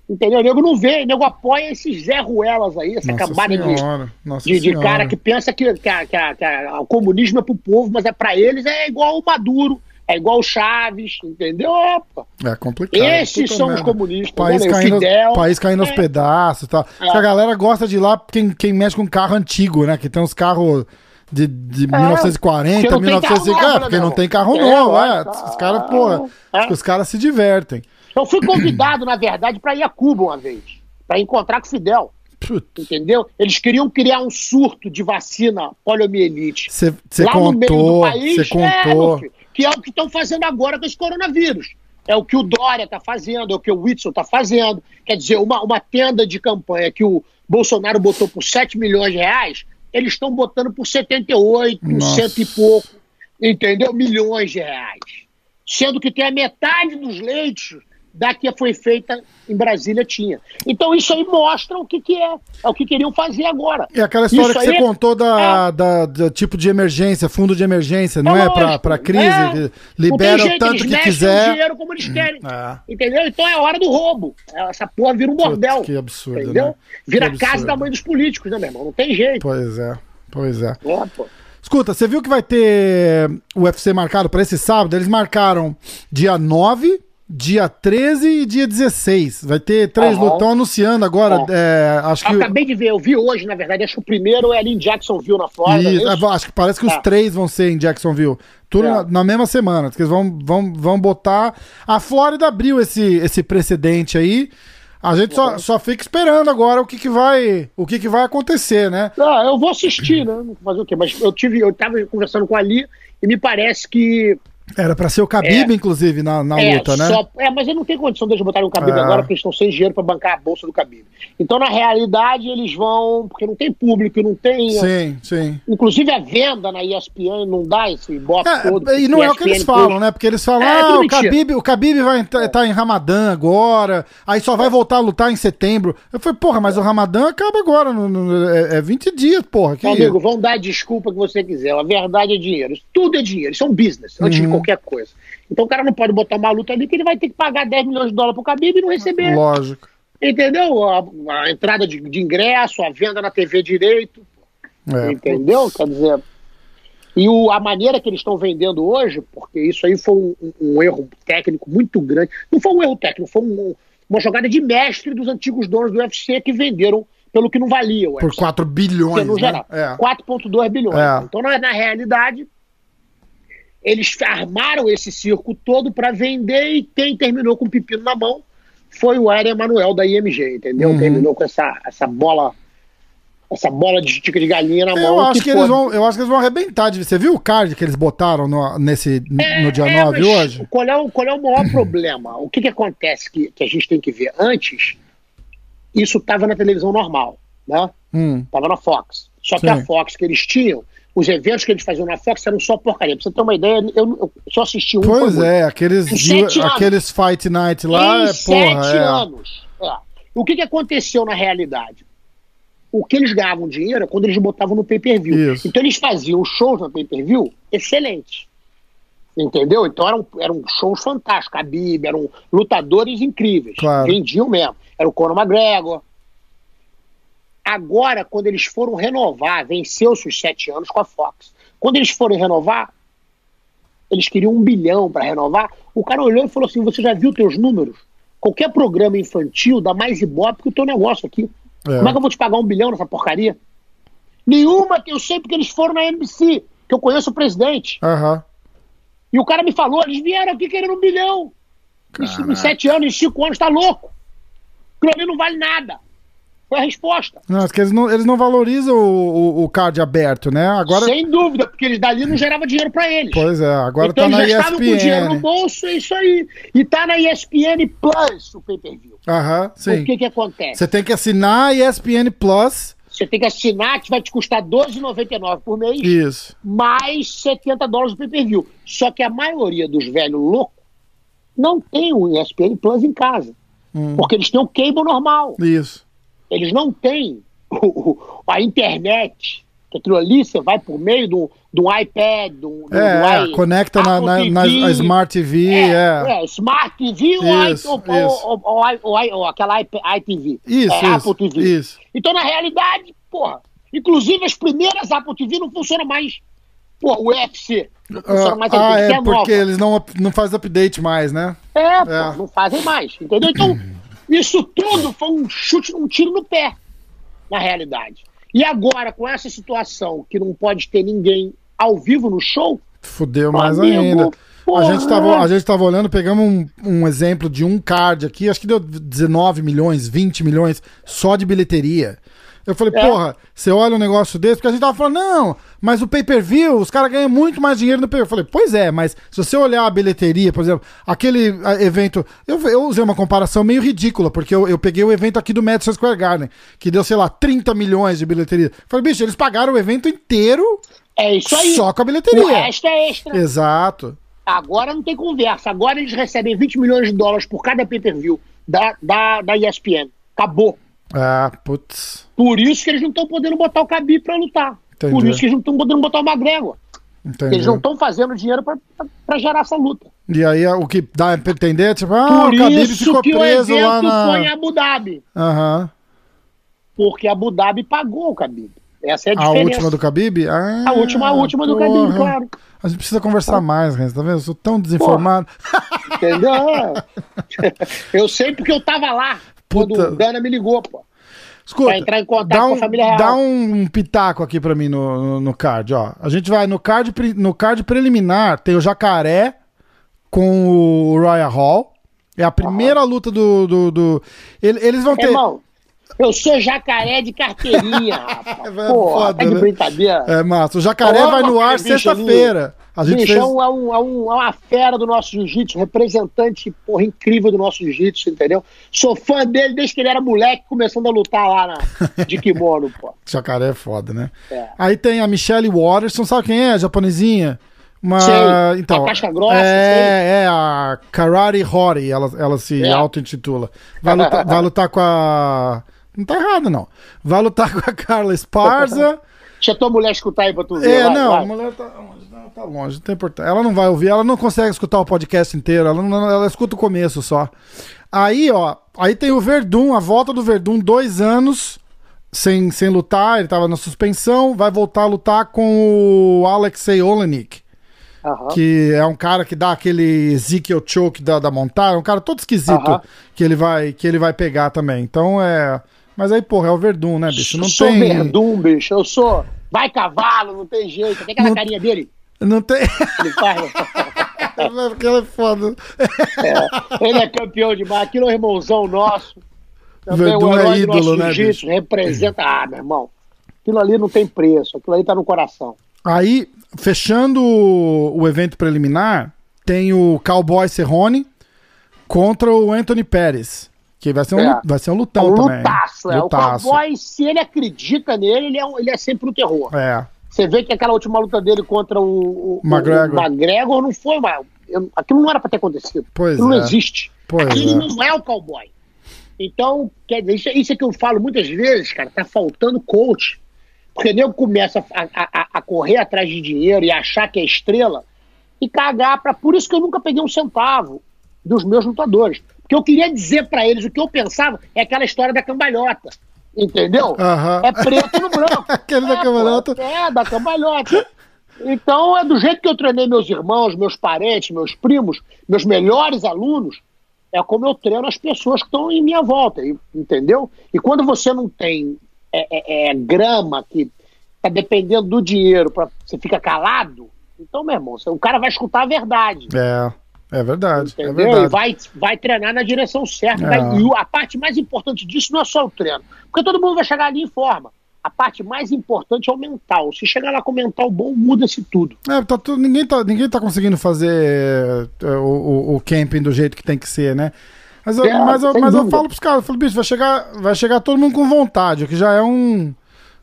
[SPEAKER 2] Entendeu? O nego não vê, o nego apoia esses Zé Ruelas aí, essa
[SPEAKER 1] Nossa
[SPEAKER 2] cambada de, de, de cara que pensa que, que, que que o comunismo é pro povo, mas é pra eles é igual o Maduro, é igual o Chaves, entendeu? É.
[SPEAKER 1] É complicado.
[SPEAKER 2] Esses são os comunistas,
[SPEAKER 1] País
[SPEAKER 2] né? O
[SPEAKER 1] caindo,
[SPEAKER 2] Fidel.
[SPEAKER 1] país caindo aos
[SPEAKER 2] É.
[SPEAKER 1] pedaços e tal.
[SPEAKER 2] É.
[SPEAKER 1] A galera gosta de ir lá quem, quem mexe com carro antigo, né? Que tem uns carros de, de 1940,
[SPEAKER 2] não tem
[SPEAKER 1] 1950.
[SPEAKER 2] carro novo,
[SPEAKER 1] é,
[SPEAKER 2] né,
[SPEAKER 1] porque não tem carro
[SPEAKER 2] É,
[SPEAKER 1] novo,
[SPEAKER 2] ué,
[SPEAKER 1] é.
[SPEAKER 2] tá.
[SPEAKER 1] Os caras, pô,
[SPEAKER 2] É.
[SPEAKER 1] os caras se divertem.
[SPEAKER 2] Eu fui convidado, na verdade, para ir a Cuba uma vez, para encontrar com o Fidel,
[SPEAKER 1] Putz,
[SPEAKER 2] entendeu? Eles queriam criar um surto de vacina poliomielite
[SPEAKER 1] Você contou, você
[SPEAKER 2] é,
[SPEAKER 1] contou.
[SPEAKER 2] filho, que é o que estão fazendo agora com esse coronavírus. É o que o Dória está fazendo, é o que o Whitson está fazendo. Quer dizer, uma, uma tenda de campanha que o Bolsonaro botou por 7 milhões de reais, eles estão botando por 78,
[SPEAKER 1] Nossa.
[SPEAKER 2] cento e pouco, entendeu? Milhões de reais. Sendo que tem a metade dos leitos da que foi feita em Brasília tinha. Então isso aí mostra o que, que é, é o que queriam fazer agora.
[SPEAKER 1] E aquela história
[SPEAKER 2] Isso
[SPEAKER 1] que você contou da,
[SPEAKER 2] É.
[SPEAKER 1] da, do tipo de emergência, fundo de emergência, não é,
[SPEAKER 2] É
[SPEAKER 1] pra crise,
[SPEAKER 2] é.
[SPEAKER 1] libera o tanto
[SPEAKER 2] eles
[SPEAKER 1] que quiser.
[SPEAKER 2] dinheiro como eles querem.
[SPEAKER 1] É.
[SPEAKER 2] Entendeu? Então é hora do roubo. Essa porra vira um bordel.
[SPEAKER 1] que absurdo,
[SPEAKER 2] Entendeu?
[SPEAKER 1] né?
[SPEAKER 2] Vira
[SPEAKER 1] Que
[SPEAKER 2] casa da mãe dos políticos, né, meu irmão? Não tem jeito.
[SPEAKER 1] Pois é, pois é.
[SPEAKER 2] É, pô.
[SPEAKER 1] Escuta, você viu que vai ter o UFC marcado para esse sábado? Eles marcaram dia 9, dia 13 e dia 16. Vai ter três
[SPEAKER 2] Aham.
[SPEAKER 1] lutas. Estão anunciando agora. é, acho que.
[SPEAKER 2] Acabei de ver, eu vi hoje, na verdade, acho que o primeiro é ali em Jacksonville, na Flórida. É isso?
[SPEAKER 1] acho que parece que os
[SPEAKER 2] Tá.
[SPEAKER 1] três vão ser em Jacksonville. Tudo
[SPEAKER 2] É.
[SPEAKER 1] na, na mesma semana. Que eles vão, vão, vão botar. A Flórida abriu esse, esse precedente aí. A gente só, só fica esperando agora o que, que vai o que, que vai acontecer, né?
[SPEAKER 2] Ah, eu vou assistir, né? Fazer o quê? Mas eu tive, eu tava conversando com a Ali e me parece que
[SPEAKER 1] Era pra ser o Khabib,
[SPEAKER 2] É.
[SPEAKER 1] inclusive, na, na
[SPEAKER 2] é,
[SPEAKER 1] luta, né?
[SPEAKER 2] só- é, mas eu não tenho condição deles botarem o Khabib
[SPEAKER 1] É.
[SPEAKER 2] agora porque eles estão sem dinheiro pra bancar a bolsa do Khabib. Então, na realidade, eles vão, porque não tem público, não tem.
[SPEAKER 1] Sim, sim.
[SPEAKER 2] Inclusive a venda na ESPN não dá esse todo.
[SPEAKER 1] É, e não é o que eles falam,
[SPEAKER 2] puxa.
[SPEAKER 1] né? Porque eles falam,
[SPEAKER 2] É,
[SPEAKER 1] ah, o. Khabib, o Khabib vai estar em Ramadã agora, aí só vai voltar a lutar em setembro. Eu falei, porra, mas o Ramadã acaba agora, no, no- é, é 20 dias, porra. Que
[SPEAKER 2] amigo, vão dar a desculpa que você quiser. A verdade é dinheiro. Tudo é dinheiro. Isso é um business, antes
[SPEAKER 1] Uhum.
[SPEAKER 2] de qualquer coisa. Então o cara não pode botar uma luta ali que ele vai ter que pagar 10 milhões de dólares pro Khabib e não receber.
[SPEAKER 1] Lógico.
[SPEAKER 2] Entendeu? A, a entrada de, de ingresso, a venda na TV direito.
[SPEAKER 1] É.
[SPEAKER 2] Entendeu? Quer dizer. E o, a maneira que eles estão vendendo hoje, porque isso aí foi um, um- um erro técnico muito grande. Não foi um erro técnico, foi um- uma jogada de mestre dos antigos donos do UFC que venderam pelo que não valia o
[SPEAKER 1] Por
[SPEAKER 2] UFC.
[SPEAKER 1] 4
[SPEAKER 2] Porque
[SPEAKER 1] bilhões,
[SPEAKER 2] no
[SPEAKER 1] né?
[SPEAKER 2] geral,
[SPEAKER 1] É.
[SPEAKER 2] 4,2 bilhões.
[SPEAKER 1] É.
[SPEAKER 2] Então, na, na realidade, eles armaram esse circo todo para vender e quem terminou com o pepino na mão foi o Eren Emanuel da IMG, entendeu?
[SPEAKER 1] Uhum.
[SPEAKER 2] Terminou com essa, essa bola essa bola de estica de galinha na mão.
[SPEAKER 1] Eu acho que, eles
[SPEAKER 2] pô,
[SPEAKER 1] vão, eu acho que eles vão arrebentar. Você viu o card que eles botaram no, nesse, no dia
[SPEAKER 2] É,
[SPEAKER 1] 9
[SPEAKER 2] mas
[SPEAKER 1] hoje?
[SPEAKER 2] Qual é, o, qual é o maior problema? O que, que acontece que, que a gente tem que ver? Antes, isso estava na televisão normal, né?
[SPEAKER 1] Hum,
[SPEAKER 2] Tava na Fox. Só que
[SPEAKER 1] Sim.
[SPEAKER 2] a Fox que eles tinham, os eventos que eles faziam na Fox eram só porcaria. Pra você ter uma ideia, eu, eu só assisti um.
[SPEAKER 1] pois é, aqueles,
[SPEAKER 2] sete
[SPEAKER 1] aqueles Fight Night lá,
[SPEAKER 2] em
[SPEAKER 1] é,
[SPEAKER 2] sete
[SPEAKER 1] porra, é.
[SPEAKER 2] anos. É. O que, que aconteceu na realidade? O que eles ganhavam dinheiro é quando eles botavam no pay-per-view. Então eles faziam shows no pay-per-view excelentes. Entendeu? Então eram, eram shows fantásticos. A Bíblia, eram lutadores incríveis.
[SPEAKER 1] Claro.
[SPEAKER 2] Vendiam mesmo. Era o Conor McGregor. Agora, quando eles foram renovar, venceu-se os sete anos com a Fox. Quando eles foram renovar, eles queriam um bilhão para renovar. O cara olhou e falou assim: Você já viu teus números? Qualquer programa infantil dá mais ibope que o teu negócio aqui.
[SPEAKER 1] É.
[SPEAKER 2] Como é que eu vou te pagar um bilhão nessa porcaria? Nenhuma que eu sei porque eles foram na NBC, que eu conheço o presidente.
[SPEAKER 1] Aham.
[SPEAKER 2] E o cara me falou: eles vieram aqui querendo um bilhão. Em, sete anos, em cinco anos, tá louco. Aquilo ali não vale nada. Foi a resposta.
[SPEAKER 1] Não, é que eles não, eles não valorizam o, o, o card aberto, né? Agora.
[SPEAKER 2] Sem dúvida, porque eles dali não gerava dinheiro para eles.
[SPEAKER 1] Pois é, agora
[SPEAKER 2] então
[SPEAKER 1] tá na
[SPEAKER 2] eles já estavam com dinheiro no
[SPEAKER 1] ESPN.
[SPEAKER 2] bolso, é isso aí. E tá na ESPN Plus o pay-per-view.
[SPEAKER 1] Aham, sim.
[SPEAKER 2] O que que acontece?
[SPEAKER 1] Você tem que assinar a ESPN Plus.
[SPEAKER 2] Você tem que assinar, que vai te custar R$12,99 por mês,
[SPEAKER 1] Isso.
[SPEAKER 2] mais 70 dólares do pay-per-view. Só que a maioria dos velhos loucos não tem o ESPN Plus em casa.
[SPEAKER 1] Hum.
[SPEAKER 2] Porque eles têm o cable normal.
[SPEAKER 1] Isso.
[SPEAKER 2] Eles não têm o- o- a internet. Que aquilo ali você vai por meio do, do iPad, do, do
[SPEAKER 1] É,
[SPEAKER 2] i-
[SPEAKER 1] conecta na, na, na- Smart TV,
[SPEAKER 2] É,
[SPEAKER 1] é.
[SPEAKER 2] é, Smart TV
[SPEAKER 1] Isso,
[SPEAKER 2] ou,
[SPEAKER 1] isso.
[SPEAKER 2] ou- ou- ou- aquela iTV.
[SPEAKER 1] Isso,
[SPEAKER 2] é,
[SPEAKER 1] isso,
[SPEAKER 2] Apple TV.
[SPEAKER 1] isso.
[SPEAKER 2] Então, na realidade, porra, inclusive as primeiras Apple TV não funcionam mais. Pô, o UFC não funciona mais.
[SPEAKER 1] Ah, é,
[SPEAKER 2] ser
[SPEAKER 1] porque
[SPEAKER 2] nova.
[SPEAKER 1] eles não, não fazem update mais, né?
[SPEAKER 2] É, pô,
[SPEAKER 1] É.
[SPEAKER 2] não fazem mais. Entendeu? Então, isso tudo foi um chute, um tiro no pé, na realidade. E agora, com essa situação que não pode ter ninguém ao vivo no show,
[SPEAKER 1] Fudeu mais
[SPEAKER 2] Amigo,
[SPEAKER 1] ainda. A gente, tava, a gente tava olhando, pegamos um, um exemplo de um card aqui, acho que deu 19 milhões, 20 milhões só de bilheteria. Eu falei,
[SPEAKER 2] É.
[SPEAKER 1] porra, você olha um negócio desse, porque a gente tava falando, não, mas o pay-per-view, os caras ganham muito mais dinheiro no pay-per-view. Eu falei, pois é, mas se você olhar a bilheteria, por exemplo, aquele evento, eu, eu usei uma comparação meio ridícula, porque eu, eu peguei o evento aqui do Madison Square Garden, que deu, sei lá, 30 milhões de bilheteria. Eu falei, bicho, eles pagaram o evento inteiro
[SPEAKER 2] é isso aí.
[SPEAKER 1] só com a
[SPEAKER 2] o
[SPEAKER 1] bilheteria.
[SPEAKER 2] resto é extra.
[SPEAKER 1] Exato.
[SPEAKER 2] Agora não tem conversa. Agora eles recebem 20 milhões de dólares por cada pay-per-view da, da, da ESPN. Acabou.
[SPEAKER 1] Ah, putz.
[SPEAKER 2] Por isso que eles não estão podendo botar o Khabib pra lutar.
[SPEAKER 1] Entendi.
[SPEAKER 2] Por isso que eles não estão podendo botar o McGregor.
[SPEAKER 1] Entendi.
[SPEAKER 2] Eles não estão fazendo dinheiro pra gerar essa luta.
[SPEAKER 1] E aí o que dá pra entender, tipo, ah,
[SPEAKER 2] Por
[SPEAKER 1] o Khabib ficou
[SPEAKER 2] que o
[SPEAKER 1] preso
[SPEAKER 2] evento
[SPEAKER 1] lá
[SPEAKER 2] foi em
[SPEAKER 1] na.
[SPEAKER 2] Abu Dhabi.
[SPEAKER 1] Aham.
[SPEAKER 2] Porque Abu Dhabi pagou o Khabib. Essa é a
[SPEAKER 1] A
[SPEAKER 2] diferença.
[SPEAKER 1] última do Khabib? Ah,
[SPEAKER 2] A última, a última do
[SPEAKER 1] porra.
[SPEAKER 2] Khabib, claro.
[SPEAKER 1] A gente precisa conversar mais, Renzo, tá vendo? Eu sou tão desinformado.
[SPEAKER 2] Entendeu? eu sei porque eu tava lá.
[SPEAKER 1] Puta.
[SPEAKER 2] o Dana me ligou, pô.
[SPEAKER 1] Escuta,
[SPEAKER 2] Pra entrar em contato
[SPEAKER 1] dá
[SPEAKER 2] com
[SPEAKER 1] um,
[SPEAKER 2] a família real.
[SPEAKER 1] Dá um pitaco aqui pra mim no, no, no card, ó. A gente vai no card, no card preliminar, tem o Jacaré com o Royal Hall. É a primeira luta do. do, do... Ele- Eles vão ter.
[SPEAKER 2] Irmão, eu sou jacaré de carteirinha, rapaz.
[SPEAKER 1] É
[SPEAKER 2] Pô,
[SPEAKER 1] foda,
[SPEAKER 2] tá de
[SPEAKER 1] né?
[SPEAKER 2] brincadeira.
[SPEAKER 1] É, massa. O jacaré vai no ar sexta-feira. A gente
[SPEAKER 2] Bicho,
[SPEAKER 1] fez.
[SPEAKER 2] é, um, é, um, é, um- é uma fera do nosso jiu-jitsu, representante, porra, incrível do nosso jiu-jitsu, entendeu? Sou fã dele desde que ele era moleque, começando a lutar lá na, de kimono, pô.
[SPEAKER 1] Jacaré é foda, né?
[SPEAKER 2] É.
[SPEAKER 1] Aí tem a Michelle Watterson, sabe quem é? A japonesinha. Uma,
[SPEAKER 2] Sei.
[SPEAKER 1] então,
[SPEAKER 2] A casca grossa,
[SPEAKER 1] É, é a Karate Hori, ela, ela se
[SPEAKER 2] É.
[SPEAKER 1] auto-intitula. Vai lutar, vai lutar com a. Não tá errado, não. Vai lutar com a Carla Esparza.
[SPEAKER 2] Deixa tua mulher escutar aí pra tu ver.
[SPEAKER 1] É,
[SPEAKER 2] vai,
[SPEAKER 1] não,
[SPEAKER 2] vai.
[SPEAKER 1] a mulher tá tá longe, não tem importância. Ela não vai ouvir, ela não consegue escutar o podcast inteiro, ela, não, ela escuta o começo só. Aí, ó, aí tem o Verdun, a volta do Verdun, dois anos sem, sem lutar, ele tava na suspensão, vai voltar a lutar com o Alexei Olenik,
[SPEAKER 2] Aham.
[SPEAKER 1] que é um cara que dá aquele Ezekiel Choke da, da montada, um cara todo esquisito
[SPEAKER 2] Aham.
[SPEAKER 1] que, ele vai, que ele vai pegar também. Então é. Mas aí, porra, é o Verdun, né, bicho? Não
[SPEAKER 2] sou
[SPEAKER 1] tem.
[SPEAKER 2] verdum, bicho. Eu sou. Vai cavalo, não tem jeito. Tem aquela
[SPEAKER 1] Não-
[SPEAKER 2] carinha dele.
[SPEAKER 1] Não tem.
[SPEAKER 2] Ele faz.
[SPEAKER 1] Porque ela é foda.
[SPEAKER 2] É, ele é campeão demais. Aquilo é um irmãozão nosso. Também
[SPEAKER 1] Verdun
[SPEAKER 2] o
[SPEAKER 1] é ídolo,
[SPEAKER 2] nosso
[SPEAKER 1] né.
[SPEAKER 2] Representa. Ah, meu irmão. Aquilo ali não tem preço. Aquilo ali tá no coração.
[SPEAKER 1] Aí, fechando o, evento preliminar, tem o Cowboy Cerrone contra o Anthony Pérez. Que vai ser um,
[SPEAKER 2] É.
[SPEAKER 1] vai ser um
[SPEAKER 2] É
[SPEAKER 1] lutão
[SPEAKER 2] um
[SPEAKER 1] também.
[SPEAKER 2] lutaço, é.
[SPEAKER 1] Lutaço.
[SPEAKER 2] O cowboy, se ele acredita nele, ele é, um- ele é sempre o terror.
[SPEAKER 1] É.
[SPEAKER 2] Você vê que aquela última luta dele contra o, o,
[SPEAKER 1] McGregor.
[SPEAKER 2] o McGregor não foi uma. eu- aquilo não era pra ter acontecido.
[SPEAKER 1] Pois
[SPEAKER 2] aquilo
[SPEAKER 1] é.
[SPEAKER 2] não existe.
[SPEAKER 1] Pois
[SPEAKER 2] aquilo
[SPEAKER 1] é.
[SPEAKER 2] não é o cowboy. Então, quer dizer, isso, isso é que eu falo muitas vezes, cara, tá faltando coach. Porque nego começa a, a- a- correr atrás de dinheiro e achar que é estrela e cagar pra. Por isso que eu nunca peguei um centavo dos meus lutadores. Porque eu queria dizer pra eles o que eu pensava é aquela história da cambalhota. Entendeu?
[SPEAKER 1] Aham.
[SPEAKER 2] É preto no branco.
[SPEAKER 1] Aquele da
[SPEAKER 2] É, pô,
[SPEAKER 1] cambalhota.
[SPEAKER 2] É, da cambalhota. Então, é do jeito que eu treinei meus irmãos, meus parentes, meus primos, meus melhores alunos, é como eu treino as pessoas que estão em minha volta, entendeu? E quando você não tem é, é- é grama que tá dependendo do dinheiro, pra, você fica calado, então, meu irmão, o cara vai escutar a verdade.
[SPEAKER 1] É. É verdade. É
[SPEAKER 2] Entendeu?
[SPEAKER 1] verdade.
[SPEAKER 2] E vai, vai treinar na direção certa.
[SPEAKER 1] É.
[SPEAKER 2] vai- e a parte mais importante disso não é só o treino. Porque todo mundo vai chegar ali em forma. A parte mais importante é o mental. Se chegar lá com o mental bom, muda-se tudo.
[SPEAKER 1] É, tá tudo- ninguém, tá, ninguém tá conseguindo fazer é, o, o, o camping do jeito que tem que ser, né? Mas eu,
[SPEAKER 2] É,
[SPEAKER 1] mas eu, mas eu falo pros caras, eu falo, bicho, vai chegar, vai chegar todo mundo com vontade, o que já é um.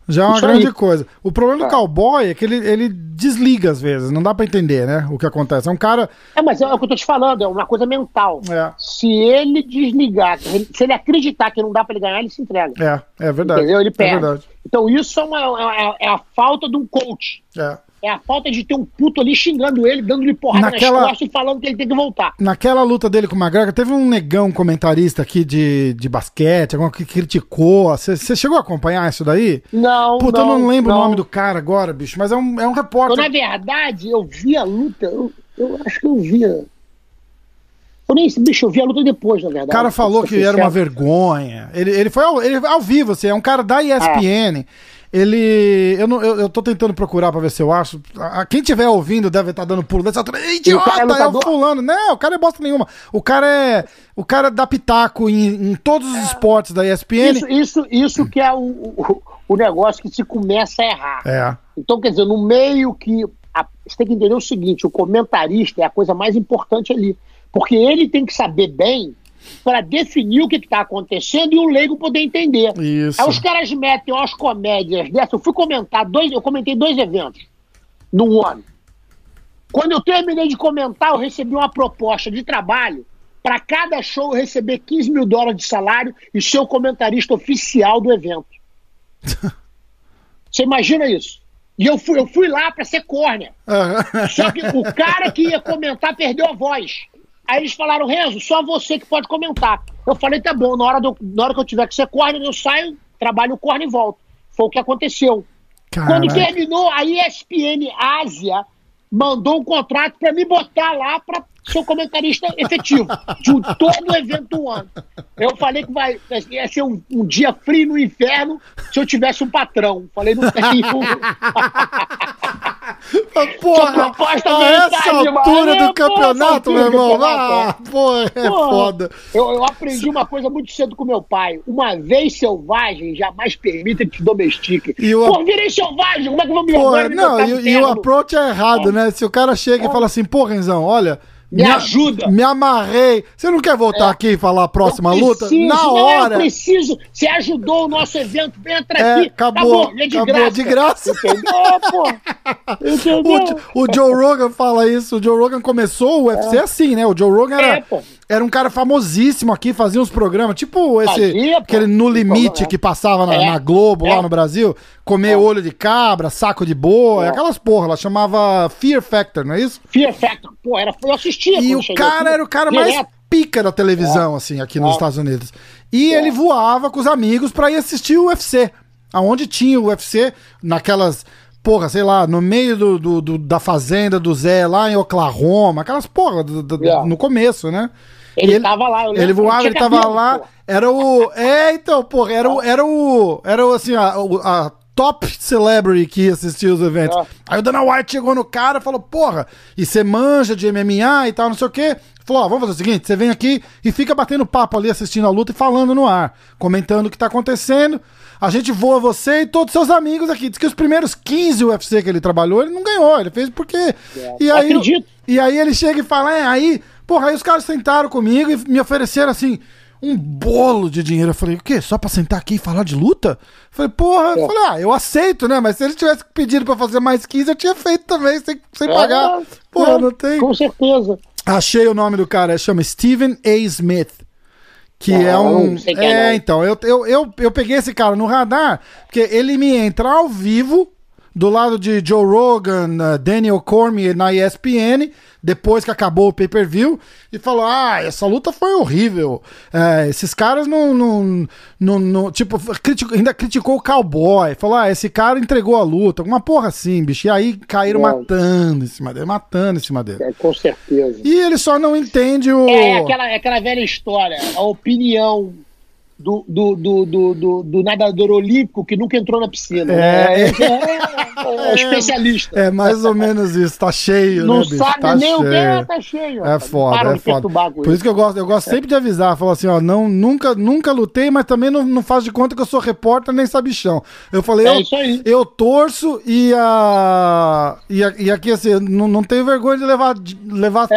[SPEAKER 1] Já é uma
[SPEAKER 2] Isso
[SPEAKER 1] grande
[SPEAKER 2] aí.
[SPEAKER 1] coisa. O problema do
[SPEAKER 2] É.
[SPEAKER 1] cowboy é que ele, ele desliga às vezes, não dá pra entender, né? O que acontece. É um cara.
[SPEAKER 2] É, mas é o que eu tô te falando, é uma coisa mental.
[SPEAKER 1] É,
[SPEAKER 2] Se ele desligar, se ele- acreditar que não dá pra ele ganhar, ele se entrega.
[SPEAKER 1] é, é verdade.
[SPEAKER 2] Entendeu? Ele
[SPEAKER 1] É
[SPEAKER 2] perde.
[SPEAKER 1] verdade.
[SPEAKER 2] Então isso é, uma- é- é a falta de um coach.
[SPEAKER 1] É.
[SPEAKER 2] É a falta de ter um puto ali xingando ele, dando-lhe porrada
[SPEAKER 1] Naquela-
[SPEAKER 2] nas costas e falando que ele tem que voltar.
[SPEAKER 1] Naquela luta dele com o McGregor, teve um negão comentarista aqui de, de basquete, alguma que criticou. Você chegou a acompanhar isso daí?
[SPEAKER 2] Não,
[SPEAKER 1] Puta, eu não lembro
[SPEAKER 2] não.
[SPEAKER 1] o nome do cara agora, bicho, mas é um, é um
[SPEAKER 2] Eu,
[SPEAKER 1] repórter.
[SPEAKER 2] na verdade, eu vi a luta, eu, eu acho que eu via. Eu nem, bicho, eu vi a luta depois, na verdade.
[SPEAKER 1] O cara falou que era uma
[SPEAKER 2] sincero.
[SPEAKER 1] vergonha. Ele, ele foi ao, ele, ao vivo, assim, é um cara da ESPN. Ele. Eu, não, eu, eu tô tentando procurar pra ver se eu acho. A- Quem tiver ouvindo deve estar dando pulo dessa altura.
[SPEAKER 2] Cara é
[SPEAKER 1] Idiota, é o fulano. Não, o cara é bosta nenhuma. O cara é. O cara dá pitaco em, em todos os esportes da ESPN.
[SPEAKER 2] Isso, isso, isso que é o, o, o negócio que se começa a errar.
[SPEAKER 1] É.
[SPEAKER 2] Então, quer dizer, no meio que. a- você tem que entender o seguinte: o comentarista é a coisa mais importante ali. Porque ele tem que saber bem para definir o que está acontecendo e o leigo poder entender.
[SPEAKER 1] Isso.
[SPEAKER 2] Aí os caras metem umas comédias dessas. Eu fui comentar dois, eu comentei dois eventos num ano. Quando eu terminei de comentar, eu recebi uma proposta de trabalho para cada show eu receber 15 mil dólares de salário e ser o comentarista oficial do evento. Você imagina isso? E eu fui, eu fui lá para ser córnea. Só que o cara que ia comentar perdeu a voz. Aí eles falaram, Renzo, só você que pode comentar. Eu falei, tá bom, na hora, do- na hora que eu tiver que ser corner, eu saio, trabalho o corner e volto. Foi o que aconteceu. Quando
[SPEAKER 1] Caraca.
[SPEAKER 2] terminou, a ESPN Ásia mandou um contrato pra me botar lá pra ser comentarista efetivo de um- todo o evento do ano. Eu falei que vai, ia ser um, um dia frio no inferno se eu tivesse um patrão. Falei, não tenho.
[SPEAKER 1] Porra, proposta a essa altura do campeonato, meu irmão. Ah, porra, é porra. foda.
[SPEAKER 2] Eu, eu aprendi uma coisa muito cedo com meu pai. Uma vez selvagem, jamais permita que te domestique. E o... Pô, virei selvagem, como é que eu vou me
[SPEAKER 1] porra, Não, e, e, o approach é errado, né? Se o cara chega e fala assim, pô, Renzão, olha...
[SPEAKER 2] Me, me ajuda.
[SPEAKER 1] Me amarrei. Você não quer voltar é. aqui e falar a próxima preciso, luta? Na hora.
[SPEAKER 2] Eu preciso. Você ajudou o nosso evento. Entra
[SPEAKER 1] é,
[SPEAKER 2] aqui.
[SPEAKER 1] Acabou. acabou. É de acabou graça. de graça. Entendeu, pô? Entendeu? O, o, Joe Rogan fala isso. O Joe Rogan começou o UFC é. assim, né? O Joe Rogan era, é, era um cara famosíssimo aqui, fazia uns programas. Tipo esse. Fazia, aquele No Limite que passava na, é. na Globo lá no Brasil. Comer olho de cabra, saco de boa. Aquelas porra. Ela chamava Fear Factor, não é isso?
[SPEAKER 2] Fear Factor. Pô, era, eu assistia.
[SPEAKER 1] E o cara aqui, era o cara direto. mais pica da televisão, é. assim, aqui nos é. Estados Unidos. E é. ele voava com os amigos pra ir assistir o UFC. Aonde tinha o UFC, naquelas porra, sei lá, no meio do, do, do, da fazenda do Zé, lá em Oklahoma, aquelas porra do, do, yeah. no começo, né?
[SPEAKER 2] Ele, ele tava lá, eu
[SPEAKER 1] Ele voava, ele tava lá, era o. É, então, porra, era o. Era o. Era o assim, a, a top celebrity que ia assistir os eventos. É. Aí o Dana White chegou no cara e falou: Porra, e você manja de MMA e tal, não sei o quê. Falou: Ó, vamos fazer o seguinte: você vem aqui e fica batendo papo ali, assistindo a luta e falando no ar, comentando o que tá acontecendo. A gente voa você e todos seus amigos aqui. Diz que os primeiros 15 UFC que ele trabalhou, ele não ganhou. Ele fez porque. É. E aí, Acredito. E aí ele chega e fala: É, aí. Porra, aí os caras sentaram comigo e me ofereceram assim um bolo de dinheiro. Eu falei, o quê? Só pra sentar aqui e falar de luta? Eu falei, porra, é. eu falei, ah, eu aceito, né? Mas se ele tivesse pedido pra fazer mais 15, eu tinha feito também, sem, sem é, pagar. Porra, é, não tem.
[SPEAKER 2] Com certeza.
[SPEAKER 1] Achei o nome do cara, chama Steven A. Smith. Que não, é um. É, então, eu, eu, eu, eu peguei esse cara no radar, porque ele me entra ao vivo do lado de Joe Rogan, uh, Daniel Cormier na ESPN, depois que acabou o pay-per-view, e falou: Ah, essa luta foi horrível. É, esses caras não. não, não, não tipo, criticou, ainda criticou o cowboy. Falou: Ah, esse cara entregou a luta. Alguma porra assim, bicho. E aí caíram matando em cima dele, matando em cima dele.
[SPEAKER 2] É, com certeza.
[SPEAKER 1] E ele só não entende o.
[SPEAKER 2] É aquela, é aquela velha história, a opinião do, do, do, do, do, nadador olímpico que nunca entrou na piscina. É, né? é, é, especialista.
[SPEAKER 1] É mais ou menos isso, tá cheio,
[SPEAKER 2] Não
[SPEAKER 1] né,
[SPEAKER 2] bicho? sabe
[SPEAKER 1] tá
[SPEAKER 2] nem cheio. o que é, tá cheio.
[SPEAKER 1] É foda, é foda. Por isso que eu gosto, eu gosto sempre de avisar, falar assim, ó, não, nunca, nunca lutei, mas também não, não faz de conta que eu sou repórter nem sabichão. Eu falei, eu, eu torço e, a, e, a, e aqui assim, não, não tenho vergonha de levar, de levar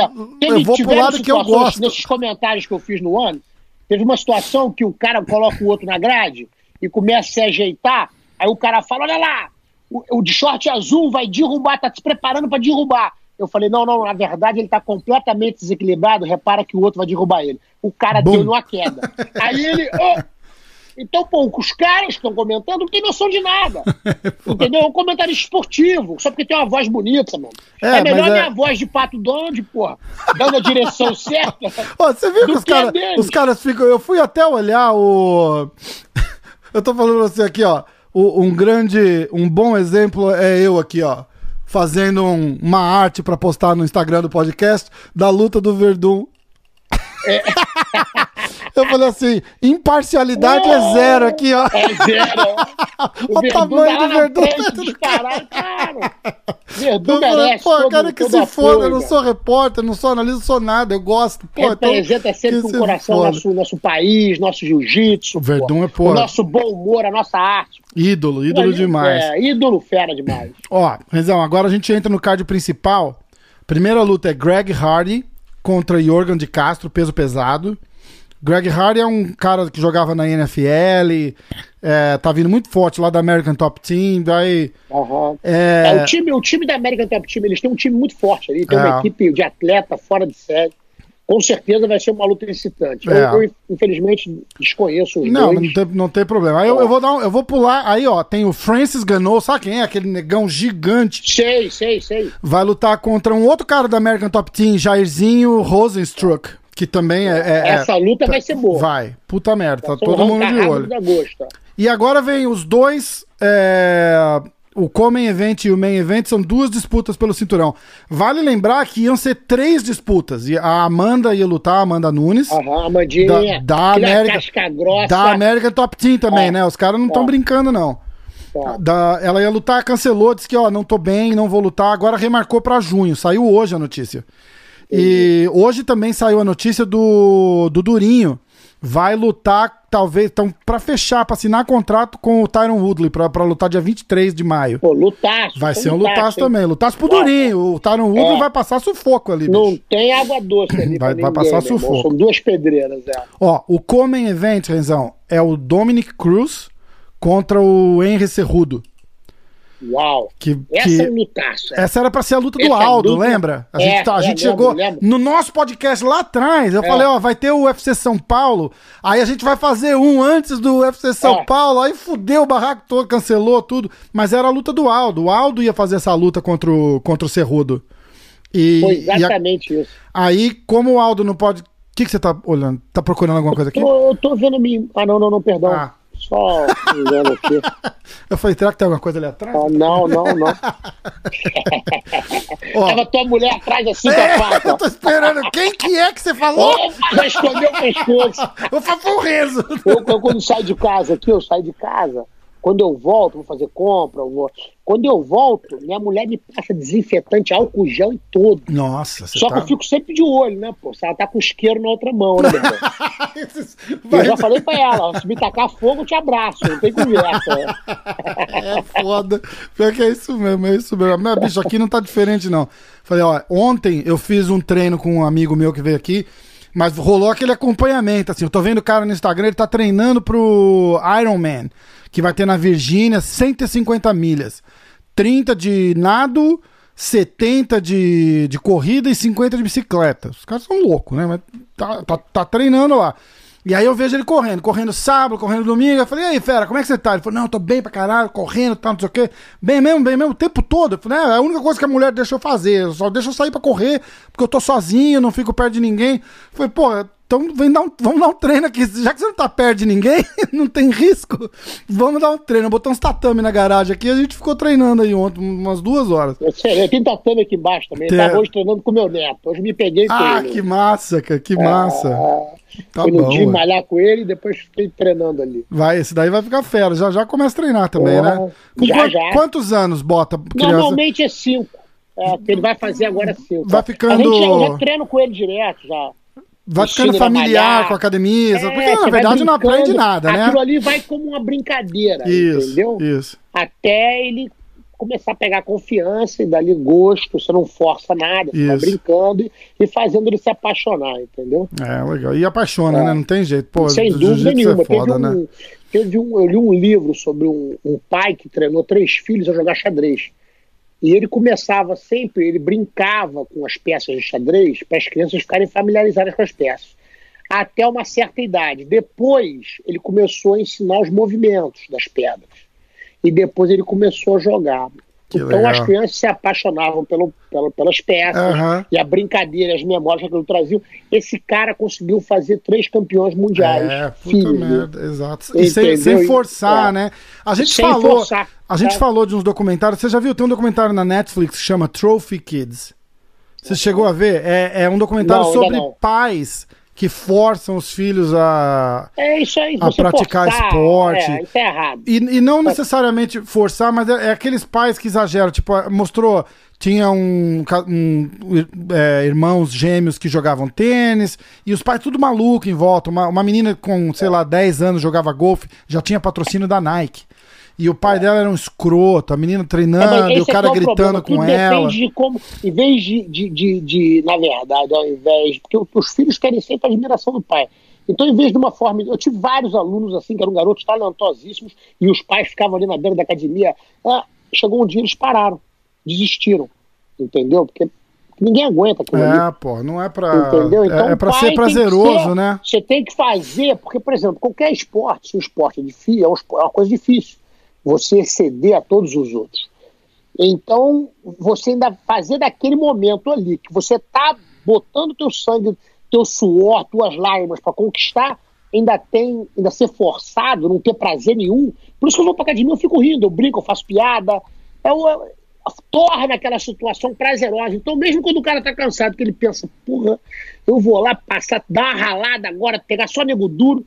[SPEAKER 1] eu vou pro lado que eu gosto.
[SPEAKER 2] Nesses comentários que eu fiz no ano, Teve uma situação que o cara coloca o outro na grade e começa a se ajeitar, aí o cara fala: olha lá, o, o de short azul vai derrubar, tá se preparando para derrubar. Eu falei: não, não, na verdade ele tá completamente desequilibrado, repara que o outro vai derrubar ele. O cara Bom. deu numa queda. Aí ele. Oh, então, pô, os caras que estão comentando não tem noção de nada. entendeu? É um comentário esportivo, só porque tem uma voz bonita, mano. É, é melhor é... minha voz de pato Donde, pô, dando a direção certa.
[SPEAKER 1] Ó, você viu que os, cara, os caras ficam. Eu fui até olhar o. eu tô falando você aqui, ó. O, um grande, um bom exemplo é eu aqui, ó fazendo um, uma arte para postar no Instagram do podcast da luta do Verdun. É. Eu falei assim, imparcialidade é zero aqui, ó.
[SPEAKER 2] É zero.
[SPEAKER 1] O, o tamanho do Verdun.
[SPEAKER 2] Do caralho, cara. Verdun merece
[SPEAKER 1] Pô, todo, cara que se foda, eu não sou repórter, não sou analista, não sou nada, eu gosto.
[SPEAKER 2] Pô, Representa então, sempre com o coração nosso, nosso país, nosso jiu-jitsu.
[SPEAKER 1] Verdun é pô.
[SPEAKER 2] O nosso bom humor, a nossa arte.
[SPEAKER 1] Ídolo, ídolo demais.
[SPEAKER 2] É, ídolo fera demais.
[SPEAKER 1] Ó, Rezão, agora a gente entra no card principal. Primeira luta é Greg Hardy contra Jorgen de Castro, peso pesado. Greg Hardy é um cara que jogava na NFL, é, tá vindo muito forte lá da American Top Team, daí...
[SPEAKER 2] Uhum. É... é... o, time, o time da American Top Team, eles têm um time muito forte ali, tem é. uma equipe de atleta fora de série. Com certeza vai ser uma luta excitante. Eu, é. eu, infelizmente, desconheço os
[SPEAKER 1] não,
[SPEAKER 2] dois.
[SPEAKER 1] Não, tem, não tem problema. Aí eu, eu, vou dar um, eu vou pular. Aí, ó, tem o Francis Ganou, sabe quem é? Aquele negão gigante.
[SPEAKER 2] Sei, sei, sei.
[SPEAKER 1] Vai lutar contra um outro cara da American Top Team, Jairzinho Rosenstruck. Que também é. é,
[SPEAKER 2] é Essa luta vai ser boa.
[SPEAKER 1] Vai. Puta merda, tá todo mundo de olho. E agora vem os dois. É, o Common Event e o Main Event são duas disputas pelo cinturão. Vale lembrar que iam ser três disputas. E a Amanda ia lutar, a Amanda Nunes.
[SPEAKER 2] Aham, Amandinha.
[SPEAKER 1] Da, da América. Da América Top Team também, é. né? Os caras não estão é. brincando, não. Tá. Da, ela ia lutar, cancelou, disse que, ó, não tô bem, não vou lutar. Agora remarcou para junho. Saiu hoje a notícia. E hoje também saiu a notícia do, do Durinho. Vai lutar, talvez, então, pra fechar, pra assinar contrato com o Tyron Woodley, pra, pra lutar dia 23 de maio.
[SPEAKER 2] Pô, lutaço.
[SPEAKER 1] Vai ser um lutaço, também. Lutaço pro Durinho. O Tyron Woodley é. vai passar sufoco ali.
[SPEAKER 2] Não bicho. tem água doce ali.
[SPEAKER 1] vai, vai passar sufoco.
[SPEAKER 2] São duas pedreiras, é.
[SPEAKER 1] Ó, o Common Event, Renzão, é o Dominic Cruz contra o Henry Cerrudo.
[SPEAKER 2] Uau!
[SPEAKER 1] Que,
[SPEAKER 2] essa
[SPEAKER 1] que,
[SPEAKER 2] é lutaça.
[SPEAKER 1] Essa era pra ser a luta do Aldo, luta... lembra? A gente, é, tá, a gente é, chegou lembro, lembro. no nosso podcast lá atrás. Eu é. falei, ó, vai ter o UFC São Paulo. Aí a gente vai fazer um antes do UFC São é. Paulo. Aí fudeu o barraco todo, cancelou tudo. Mas era a luta do Aldo. O Aldo ia fazer essa luta contra o, contra o Cerrudo.
[SPEAKER 2] E, Foi exatamente
[SPEAKER 1] a...
[SPEAKER 2] isso.
[SPEAKER 1] Aí, como o Aldo não pode. O que, que você tá olhando? Tá procurando alguma coisa aqui?
[SPEAKER 2] Eu tô, eu tô vendo. Ah, não, não, não, perdão. Ah. Só olhando aqui.
[SPEAKER 1] Eu falei, será que tem alguma coisa ali atrás?
[SPEAKER 2] Ah, não, não, não. Tava tua mulher atrás assim é, com a faca.
[SPEAKER 1] Eu tô esperando. Quem que é que você falou?
[SPEAKER 2] Já escondeu o pescoço.
[SPEAKER 1] Eu falei, o Rezo.
[SPEAKER 2] Eu, eu, quando saio de casa aqui, eu saio de casa. Quando eu volto, vou fazer compra, vou... quando eu volto, minha mulher me passa desinfetante, álcool gel e tudo.
[SPEAKER 1] Nossa,
[SPEAKER 2] Só tá... que eu fico sempre de olho, né, pô? Se ela tá com isqueiro na outra mão, né, Eu já falei pra ela, se me tacar fogo, eu te abraço, não tem conversa.
[SPEAKER 1] é foda. Pior que é isso mesmo, é isso mesmo. Mas, bicho, aqui não tá diferente, não. Falei, ó, ontem eu fiz um treino com um amigo meu que veio aqui, mas rolou aquele acompanhamento, assim. Eu tô vendo o cara no Instagram, ele tá treinando pro Iron Man que vai ter na Virgínia 150 milhas. 30 de nado, 70 de, de corrida e 50 de bicicleta. Os caras são loucos, né? Mas tá, tá, tá treinando lá. E aí eu vejo ele correndo, correndo sábado, correndo domingo. Eu falei, e aí, fera, como é que você tá? Ele falou, não, eu tô bem pra caralho, correndo, tal, não sei o quê. Bem mesmo, bem mesmo, o tempo todo. Eu falei, é, é a única coisa que a mulher deixa eu fazer. Só deixa eu sair pra correr, porque eu tô sozinho, não fico perto de ninguém. Eu falei, pô, então vem dar um, vamos dar um treino aqui. Já que você não tá perto de ninguém, não tem risco, vamos dar um treino. Botar uns tatame na garagem aqui a gente ficou treinando aí ontem, umas duas horas.
[SPEAKER 2] Eu sei, tem tatame aqui embaixo também. Tem. Tava hoje treinando com meu neto. Hoje me peguei com
[SPEAKER 1] ah, ele. Ah, que massa, cara, que massa. Ah,
[SPEAKER 2] tá fui bom, no dia malhar com ele e depois fiquei treinando ali.
[SPEAKER 1] Vai, esse daí vai ficar fera. Já já começa a treinar também, né? Com já, quant, já. Quantos anos bota
[SPEAKER 2] criança? Normalmente é cinco. É, que ele vai fazer agora cinco.
[SPEAKER 1] Vai ficando. A
[SPEAKER 2] gente já, já treino com ele direto já
[SPEAKER 1] vai ficando familiar com a academia, é, porque na verdade não aprende nada, né?
[SPEAKER 2] Aquilo ali vai como uma brincadeira, isso, entendeu?
[SPEAKER 1] Isso.
[SPEAKER 2] Até ele começar a pegar confiança e dali gosto, você não força nada, você vai brincando e, fazendo ele se apaixonar, entendeu?
[SPEAKER 1] É, legal. E apaixona, é. né? Não tem jeito. Pô,
[SPEAKER 2] Sem dúvida nenhuma. É foda, teve um, né? um, eu li um livro sobre um, um pai que treinou três filhos a jogar xadrez. E ele começava sempre, ele brincava com as peças de xadrez para as crianças ficarem familiarizadas com as peças, até uma certa idade. Depois, ele começou a ensinar os movimentos das pedras. E depois ele começou a jogar. Que então legal. as crianças se apaixonavam pelo, pelo pelas peças
[SPEAKER 1] uhum.
[SPEAKER 2] e a brincadeira, as memórias que ele trazia. Esse cara conseguiu fazer três campeões mundiais. É, puta
[SPEAKER 1] merda, exato. E sem, sem, forçar, é. né? A gente sem falou. Forçar, a gente tá? falou de uns documentários. Você já viu? Tem um documentário na Netflix que chama Trophy Kids. Você chegou a ver? É, é um documentário não, sobre pais que forçam os filhos a,
[SPEAKER 2] é isso aí,
[SPEAKER 1] a praticar forçar, esporte.
[SPEAKER 2] É, isso é errado.
[SPEAKER 1] E, e não necessariamente forçar, mas é, é, aqueles pais que exageram. Tipo, mostrou. Tinha um, um é, irmãos gêmeos que jogavam tênis, e os pais tudo maluco em volta. Uma, uma menina com, sei lá, 10 anos jogava golfe, já tinha patrocínio da Nike. E o pai dela era um escroto, a menina treinando, é, e o cara é gritando com ela.
[SPEAKER 2] De como, em vez de, de, de, de, na verdade, ao invés. Porque os filhos querem sempre a admiração do pai. Então, em vez de uma forma. Eu tive vários alunos assim, que eram garotos talentosíssimos, e os pais ficavam ali na beira da academia. Ah, chegou um dia, eles pararam, desistiram. Entendeu? Porque ninguém aguenta aquilo
[SPEAKER 1] É,
[SPEAKER 2] ali.
[SPEAKER 1] pô, não é pra. Entendeu? Então, é, é pra ser prazeroso,
[SPEAKER 2] ser,
[SPEAKER 1] né?
[SPEAKER 2] Você tem que fazer, porque, por exemplo, qualquer esporte, se o esporte é difícil, é uma coisa difícil você exceder a todos os outros. Então, você ainda fazer daquele momento ali, que você está botando teu sangue, teu suor, tuas lágrimas para conquistar, ainda tem, ainda ser forçado, não ter prazer nenhum. Por isso que eu vou para academia, eu fico rindo, eu brinco, eu faço piada. É o, torna aquela situação prazerosa. Então, mesmo quando o cara tá cansado, que ele pensa, porra, eu vou lá passar, dar uma ralada agora, pegar só nego duro,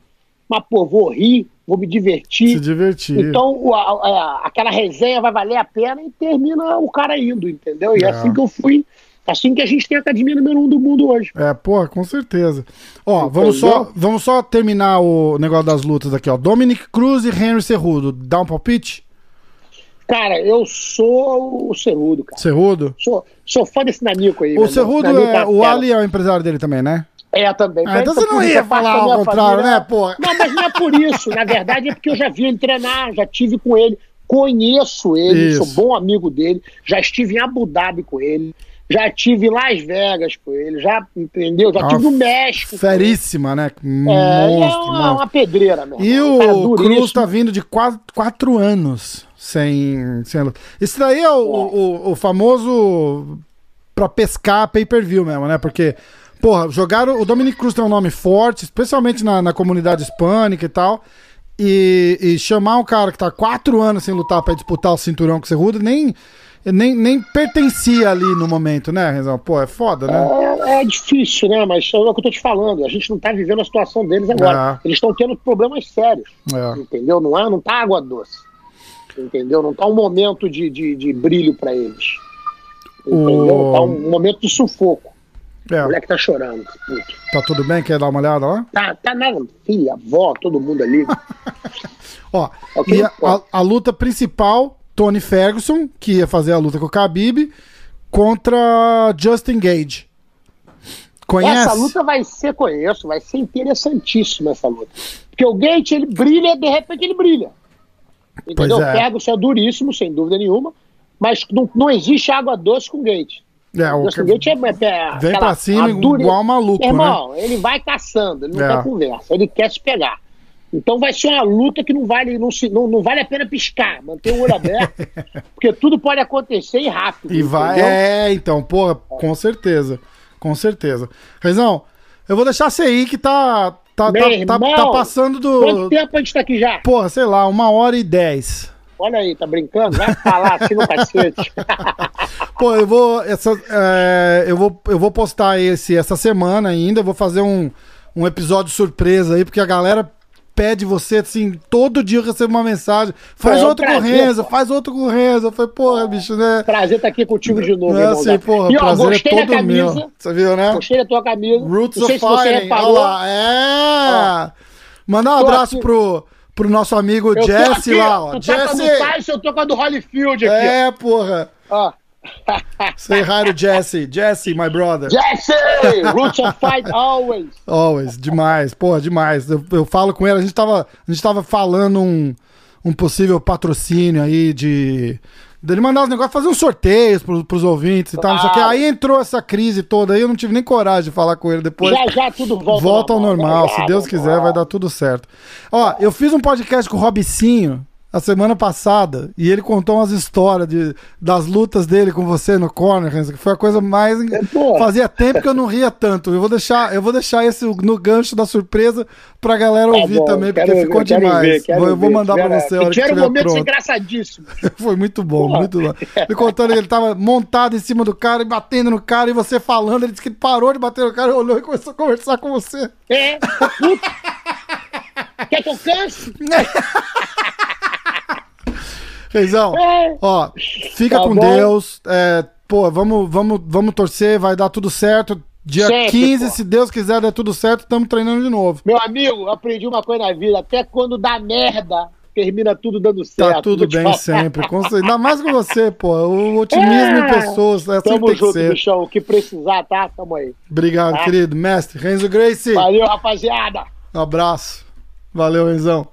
[SPEAKER 2] mas, pô, vou rir, vou me divertir.
[SPEAKER 1] Se divertir.
[SPEAKER 2] Então, a, a, aquela resenha vai valer a pena e termina o cara indo, entendeu? E é,
[SPEAKER 1] É.
[SPEAKER 2] assim que eu fui, assim que a gente tem a academia número um do mundo hoje.
[SPEAKER 1] É, porra, com certeza. Ó, vamos só, vamos só terminar o negócio das lutas aqui, ó. Dominic Cruz e Henry Cerrudo. Dá um palpite?
[SPEAKER 2] Cara, eu sou o Cerrudo, cara.
[SPEAKER 1] Cerrudo?
[SPEAKER 2] Sou, sou fã desse Nanico aí.
[SPEAKER 1] O. Cerrudo, é,
[SPEAKER 2] a
[SPEAKER 1] o. Ali é o empresário dele também, né?
[SPEAKER 2] É, também.
[SPEAKER 1] Ah, então você não
[SPEAKER 2] por isso
[SPEAKER 1] ia
[SPEAKER 2] é
[SPEAKER 1] falar ao contrário,
[SPEAKER 2] família.
[SPEAKER 1] né, porra?
[SPEAKER 2] Não, mas não é por isso. Na verdade é porque eu já vi ele treinar, já tive com ele, conheço ele,
[SPEAKER 1] Isso.
[SPEAKER 2] sou bom amigo dele, já estive em Abu Dhabi com ele, já tive em Las Vegas com ele, já, entendeu? Já
[SPEAKER 1] Ah,
[SPEAKER 2] tive no México.
[SPEAKER 1] Feríssima, né?
[SPEAKER 2] É, ele é
[SPEAKER 1] Monstro,
[SPEAKER 2] uma,
[SPEAKER 1] monstro.
[SPEAKER 2] uma pedreira, meu
[SPEAKER 1] E o
[SPEAKER 2] duríssimo.
[SPEAKER 1] Cruz tá vindo de quatro, quatro anos sem, sem. Isso daí é o, o, o famoso pra pescar pay-per-view mesmo, né? Porque, porra, jogaram. O Dominic Cruz tem um nome forte, especialmente na, na comunidade hispânica e tal. E, e chamar um cara que tá quatro anos sem lutar pra disputar o cinturão com o Cerrudo nem, nem, nem pertencia ali no momento, né, Renzão? Pô, é foda, né?
[SPEAKER 2] É, é difícil, né? Mas é o que eu tô te falando. A gente não tá vivendo a situação deles agora.
[SPEAKER 1] É.
[SPEAKER 2] Eles estão tendo problemas sérios.
[SPEAKER 1] É.
[SPEAKER 2] Entendeu? Não, é, não tá água doce. Entendeu? Não tá um momento de, de, de brilho pra eles. Entendeu?
[SPEAKER 1] O-
[SPEAKER 2] Tá um momento de sufoco. O
[SPEAKER 1] É,
[SPEAKER 2] moleque tá chorando. puto.
[SPEAKER 1] tá tudo bem? Quer dar uma olhada lá?
[SPEAKER 2] Tá, tá nada. Filha, avó, todo mundo ali.
[SPEAKER 1] Ó,
[SPEAKER 2] Ok,
[SPEAKER 1] e a, a- a luta principal, Tony Ferguson, que ia fazer a luta com o Khabib, contra Justin Gage. Conhece?
[SPEAKER 2] Essa luta vai ser, conheço, vai ser interessantíssima essa luta. Porque o Gate, ele brilha, de repente ele brilha. Entendeu?
[SPEAKER 1] Pois é.
[SPEAKER 2] O Ferguson é duríssimo, sem dúvida nenhuma, mas não, não existe água doce com Gate.
[SPEAKER 1] É, o
[SPEAKER 2] Justin
[SPEAKER 1] que- Vem pra cima
[SPEAKER 2] a dure-
[SPEAKER 1] igual maluco,
[SPEAKER 2] Irmão, ele vai caçando, ele não
[SPEAKER 1] É.
[SPEAKER 2] quer conversa, ele quer se pegar. Então vai ser uma luta que não vale, não, se- não, não vale a pena piscar, manter o olho aberto, porque tudo pode acontecer e rápido.
[SPEAKER 1] E vai.
[SPEAKER 2] entendeu?
[SPEAKER 1] É, então, porra, com certeza. Com certeza. Reizão, eu vou deixar você aí que tá. Tá,
[SPEAKER 2] Meu
[SPEAKER 1] tá, tá,
[SPEAKER 2] irmão,
[SPEAKER 1] tá passando
[SPEAKER 2] Quanto
[SPEAKER 1] do.
[SPEAKER 2] tempo a gente tá aqui já?
[SPEAKER 1] Porra, sei lá, uma hora e dez.
[SPEAKER 2] Olha aí, tá brincando? Vai falar assim no cacete.
[SPEAKER 1] Pô, eu vou. Essa, é, eu, vou eu vou postar esse essa semana ainda. eu Vou fazer um, um episódio surpresa aí, porque a galera pede você assim. Todo dia eu recebo uma mensagem. Faz
[SPEAKER 2] É
[SPEAKER 1] outro com o
[SPEAKER 2] prazer,
[SPEAKER 1] Renzo, faz outro com o Renzo. Eu falei, porra, bicho, né?
[SPEAKER 2] Prazer estar aqui contigo de novo,
[SPEAKER 1] é assim, porra,
[SPEAKER 2] e ó,
[SPEAKER 1] prazer é todo
[SPEAKER 2] camisa.
[SPEAKER 1] meu. Você viu, né?
[SPEAKER 2] Gostei da tua camisa.
[SPEAKER 1] Roots of Fire. Olha lá, é. Mandar um
[SPEAKER 2] Tô
[SPEAKER 1] abraço
[SPEAKER 2] aqui.
[SPEAKER 1] pro, pro nosso amigo
[SPEAKER 2] Eu
[SPEAKER 1] Jesse
[SPEAKER 2] aqui,
[SPEAKER 1] lá, ó.
[SPEAKER 2] Tu tá
[SPEAKER 1] Jesse!
[SPEAKER 2] Tyson, eu tô com a do Holyfield aqui.
[SPEAKER 1] É, porra.
[SPEAKER 2] Ó.
[SPEAKER 1] Say hi to Jesse. Jesse, my brother.
[SPEAKER 2] Jesse! Roots of Fight always.
[SPEAKER 1] Always, demais, porra, demais. Eu, eu falo com ele, a gente tava, a gente tava falando um, um possível patrocínio aí de. Dele mandar os negócios, fazer uns sorteios pros, pros ouvintes e tal, não sei o que. Aí entrou essa crise toda aí, eu não tive nem coragem de falar com ele depois.
[SPEAKER 2] Já já tudo volta,
[SPEAKER 1] Volta ao normal,
[SPEAKER 2] Já,
[SPEAKER 1] se Deus quiser, vai dar tudo certo. Ó, eu fiz um podcast com o Robicinho a semana passada e ele contou umas histórias de, das lutas dele com você no corner, que foi a coisa mais.
[SPEAKER 2] pô.
[SPEAKER 1] Fazia tempo que eu não ria tanto. Eu vou deixar, eu vou deixar esse no gancho da surpresa pra galera
[SPEAKER 2] Tá
[SPEAKER 1] ouvir
[SPEAKER 2] bom,
[SPEAKER 1] também, porque ficou demais.
[SPEAKER 2] ver, quero
[SPEAKER 1] eu vou mandar pra
[SPEAKER 2] Tiveram-
[SPEAKER 1] você a hora que estiver
[SPEAKER 2] momentos engraçadíssimos.
[SPEAKER 1] Foi muito bom,
[SPEAKER 2] Porra.
[SPEAKER 1] muito bom. Ele contando que ele tava montado em cima do cara e batendo no cara, e você falando, ele disse que parou de bater no cara, olhou e começou a conversar com você.
[SPEAKER 2] É. Quer que eu canse?
[SPEAKER 1] Reizão,
[SPEAKER 2] É.
[SPEAKER 1] ó, fica
[SPEAKER 2] Tá
[SPEAKER 1] com
[SPEAKER 2] bom.
[SPEAKER 1] Deus. É, pô, vamos, vamos, vamos torcer, vai dar tudo certo. Dia
[SPEAKER 2] Sempre,
[SPEAKER 1] 15,
[SPEAKER 2] pô.
[SPEAKER 1] se Deus quiser, der tudo certo, estamos treinando de novo.
[SPEAKER 2] Meu amigo, aprendi uma coisa na vida. Até quando dá merda, termina tudo dando certo.
[SPEAKER 1] Tá tudo bem
[SPEAKER 2] falar.
[SPEAKER 1] sempre. Ainda mais com você, pô. O otimismo em
[SPEAKER 2] É.
[SPEAKER 1] pessoas, é assim que
[SPEAKER 2] Tamo
[SPEAKER 1] tem que
[SPEAKER 2] junto,
[SPEAKER 1] ser.
[SPEAKER 2] bichão. O que precisar, tá? Tamo aí.
[SPEAKER 1] Obrigado,
[SPEAKER 2] Tá.
[SPEAKER 1] querido. Mestre, Renzo Gracie.
[SPEAKER 2] Valeu, rapaziada.
[SPEAKER 1] Um abraço. Valeu, Renzão.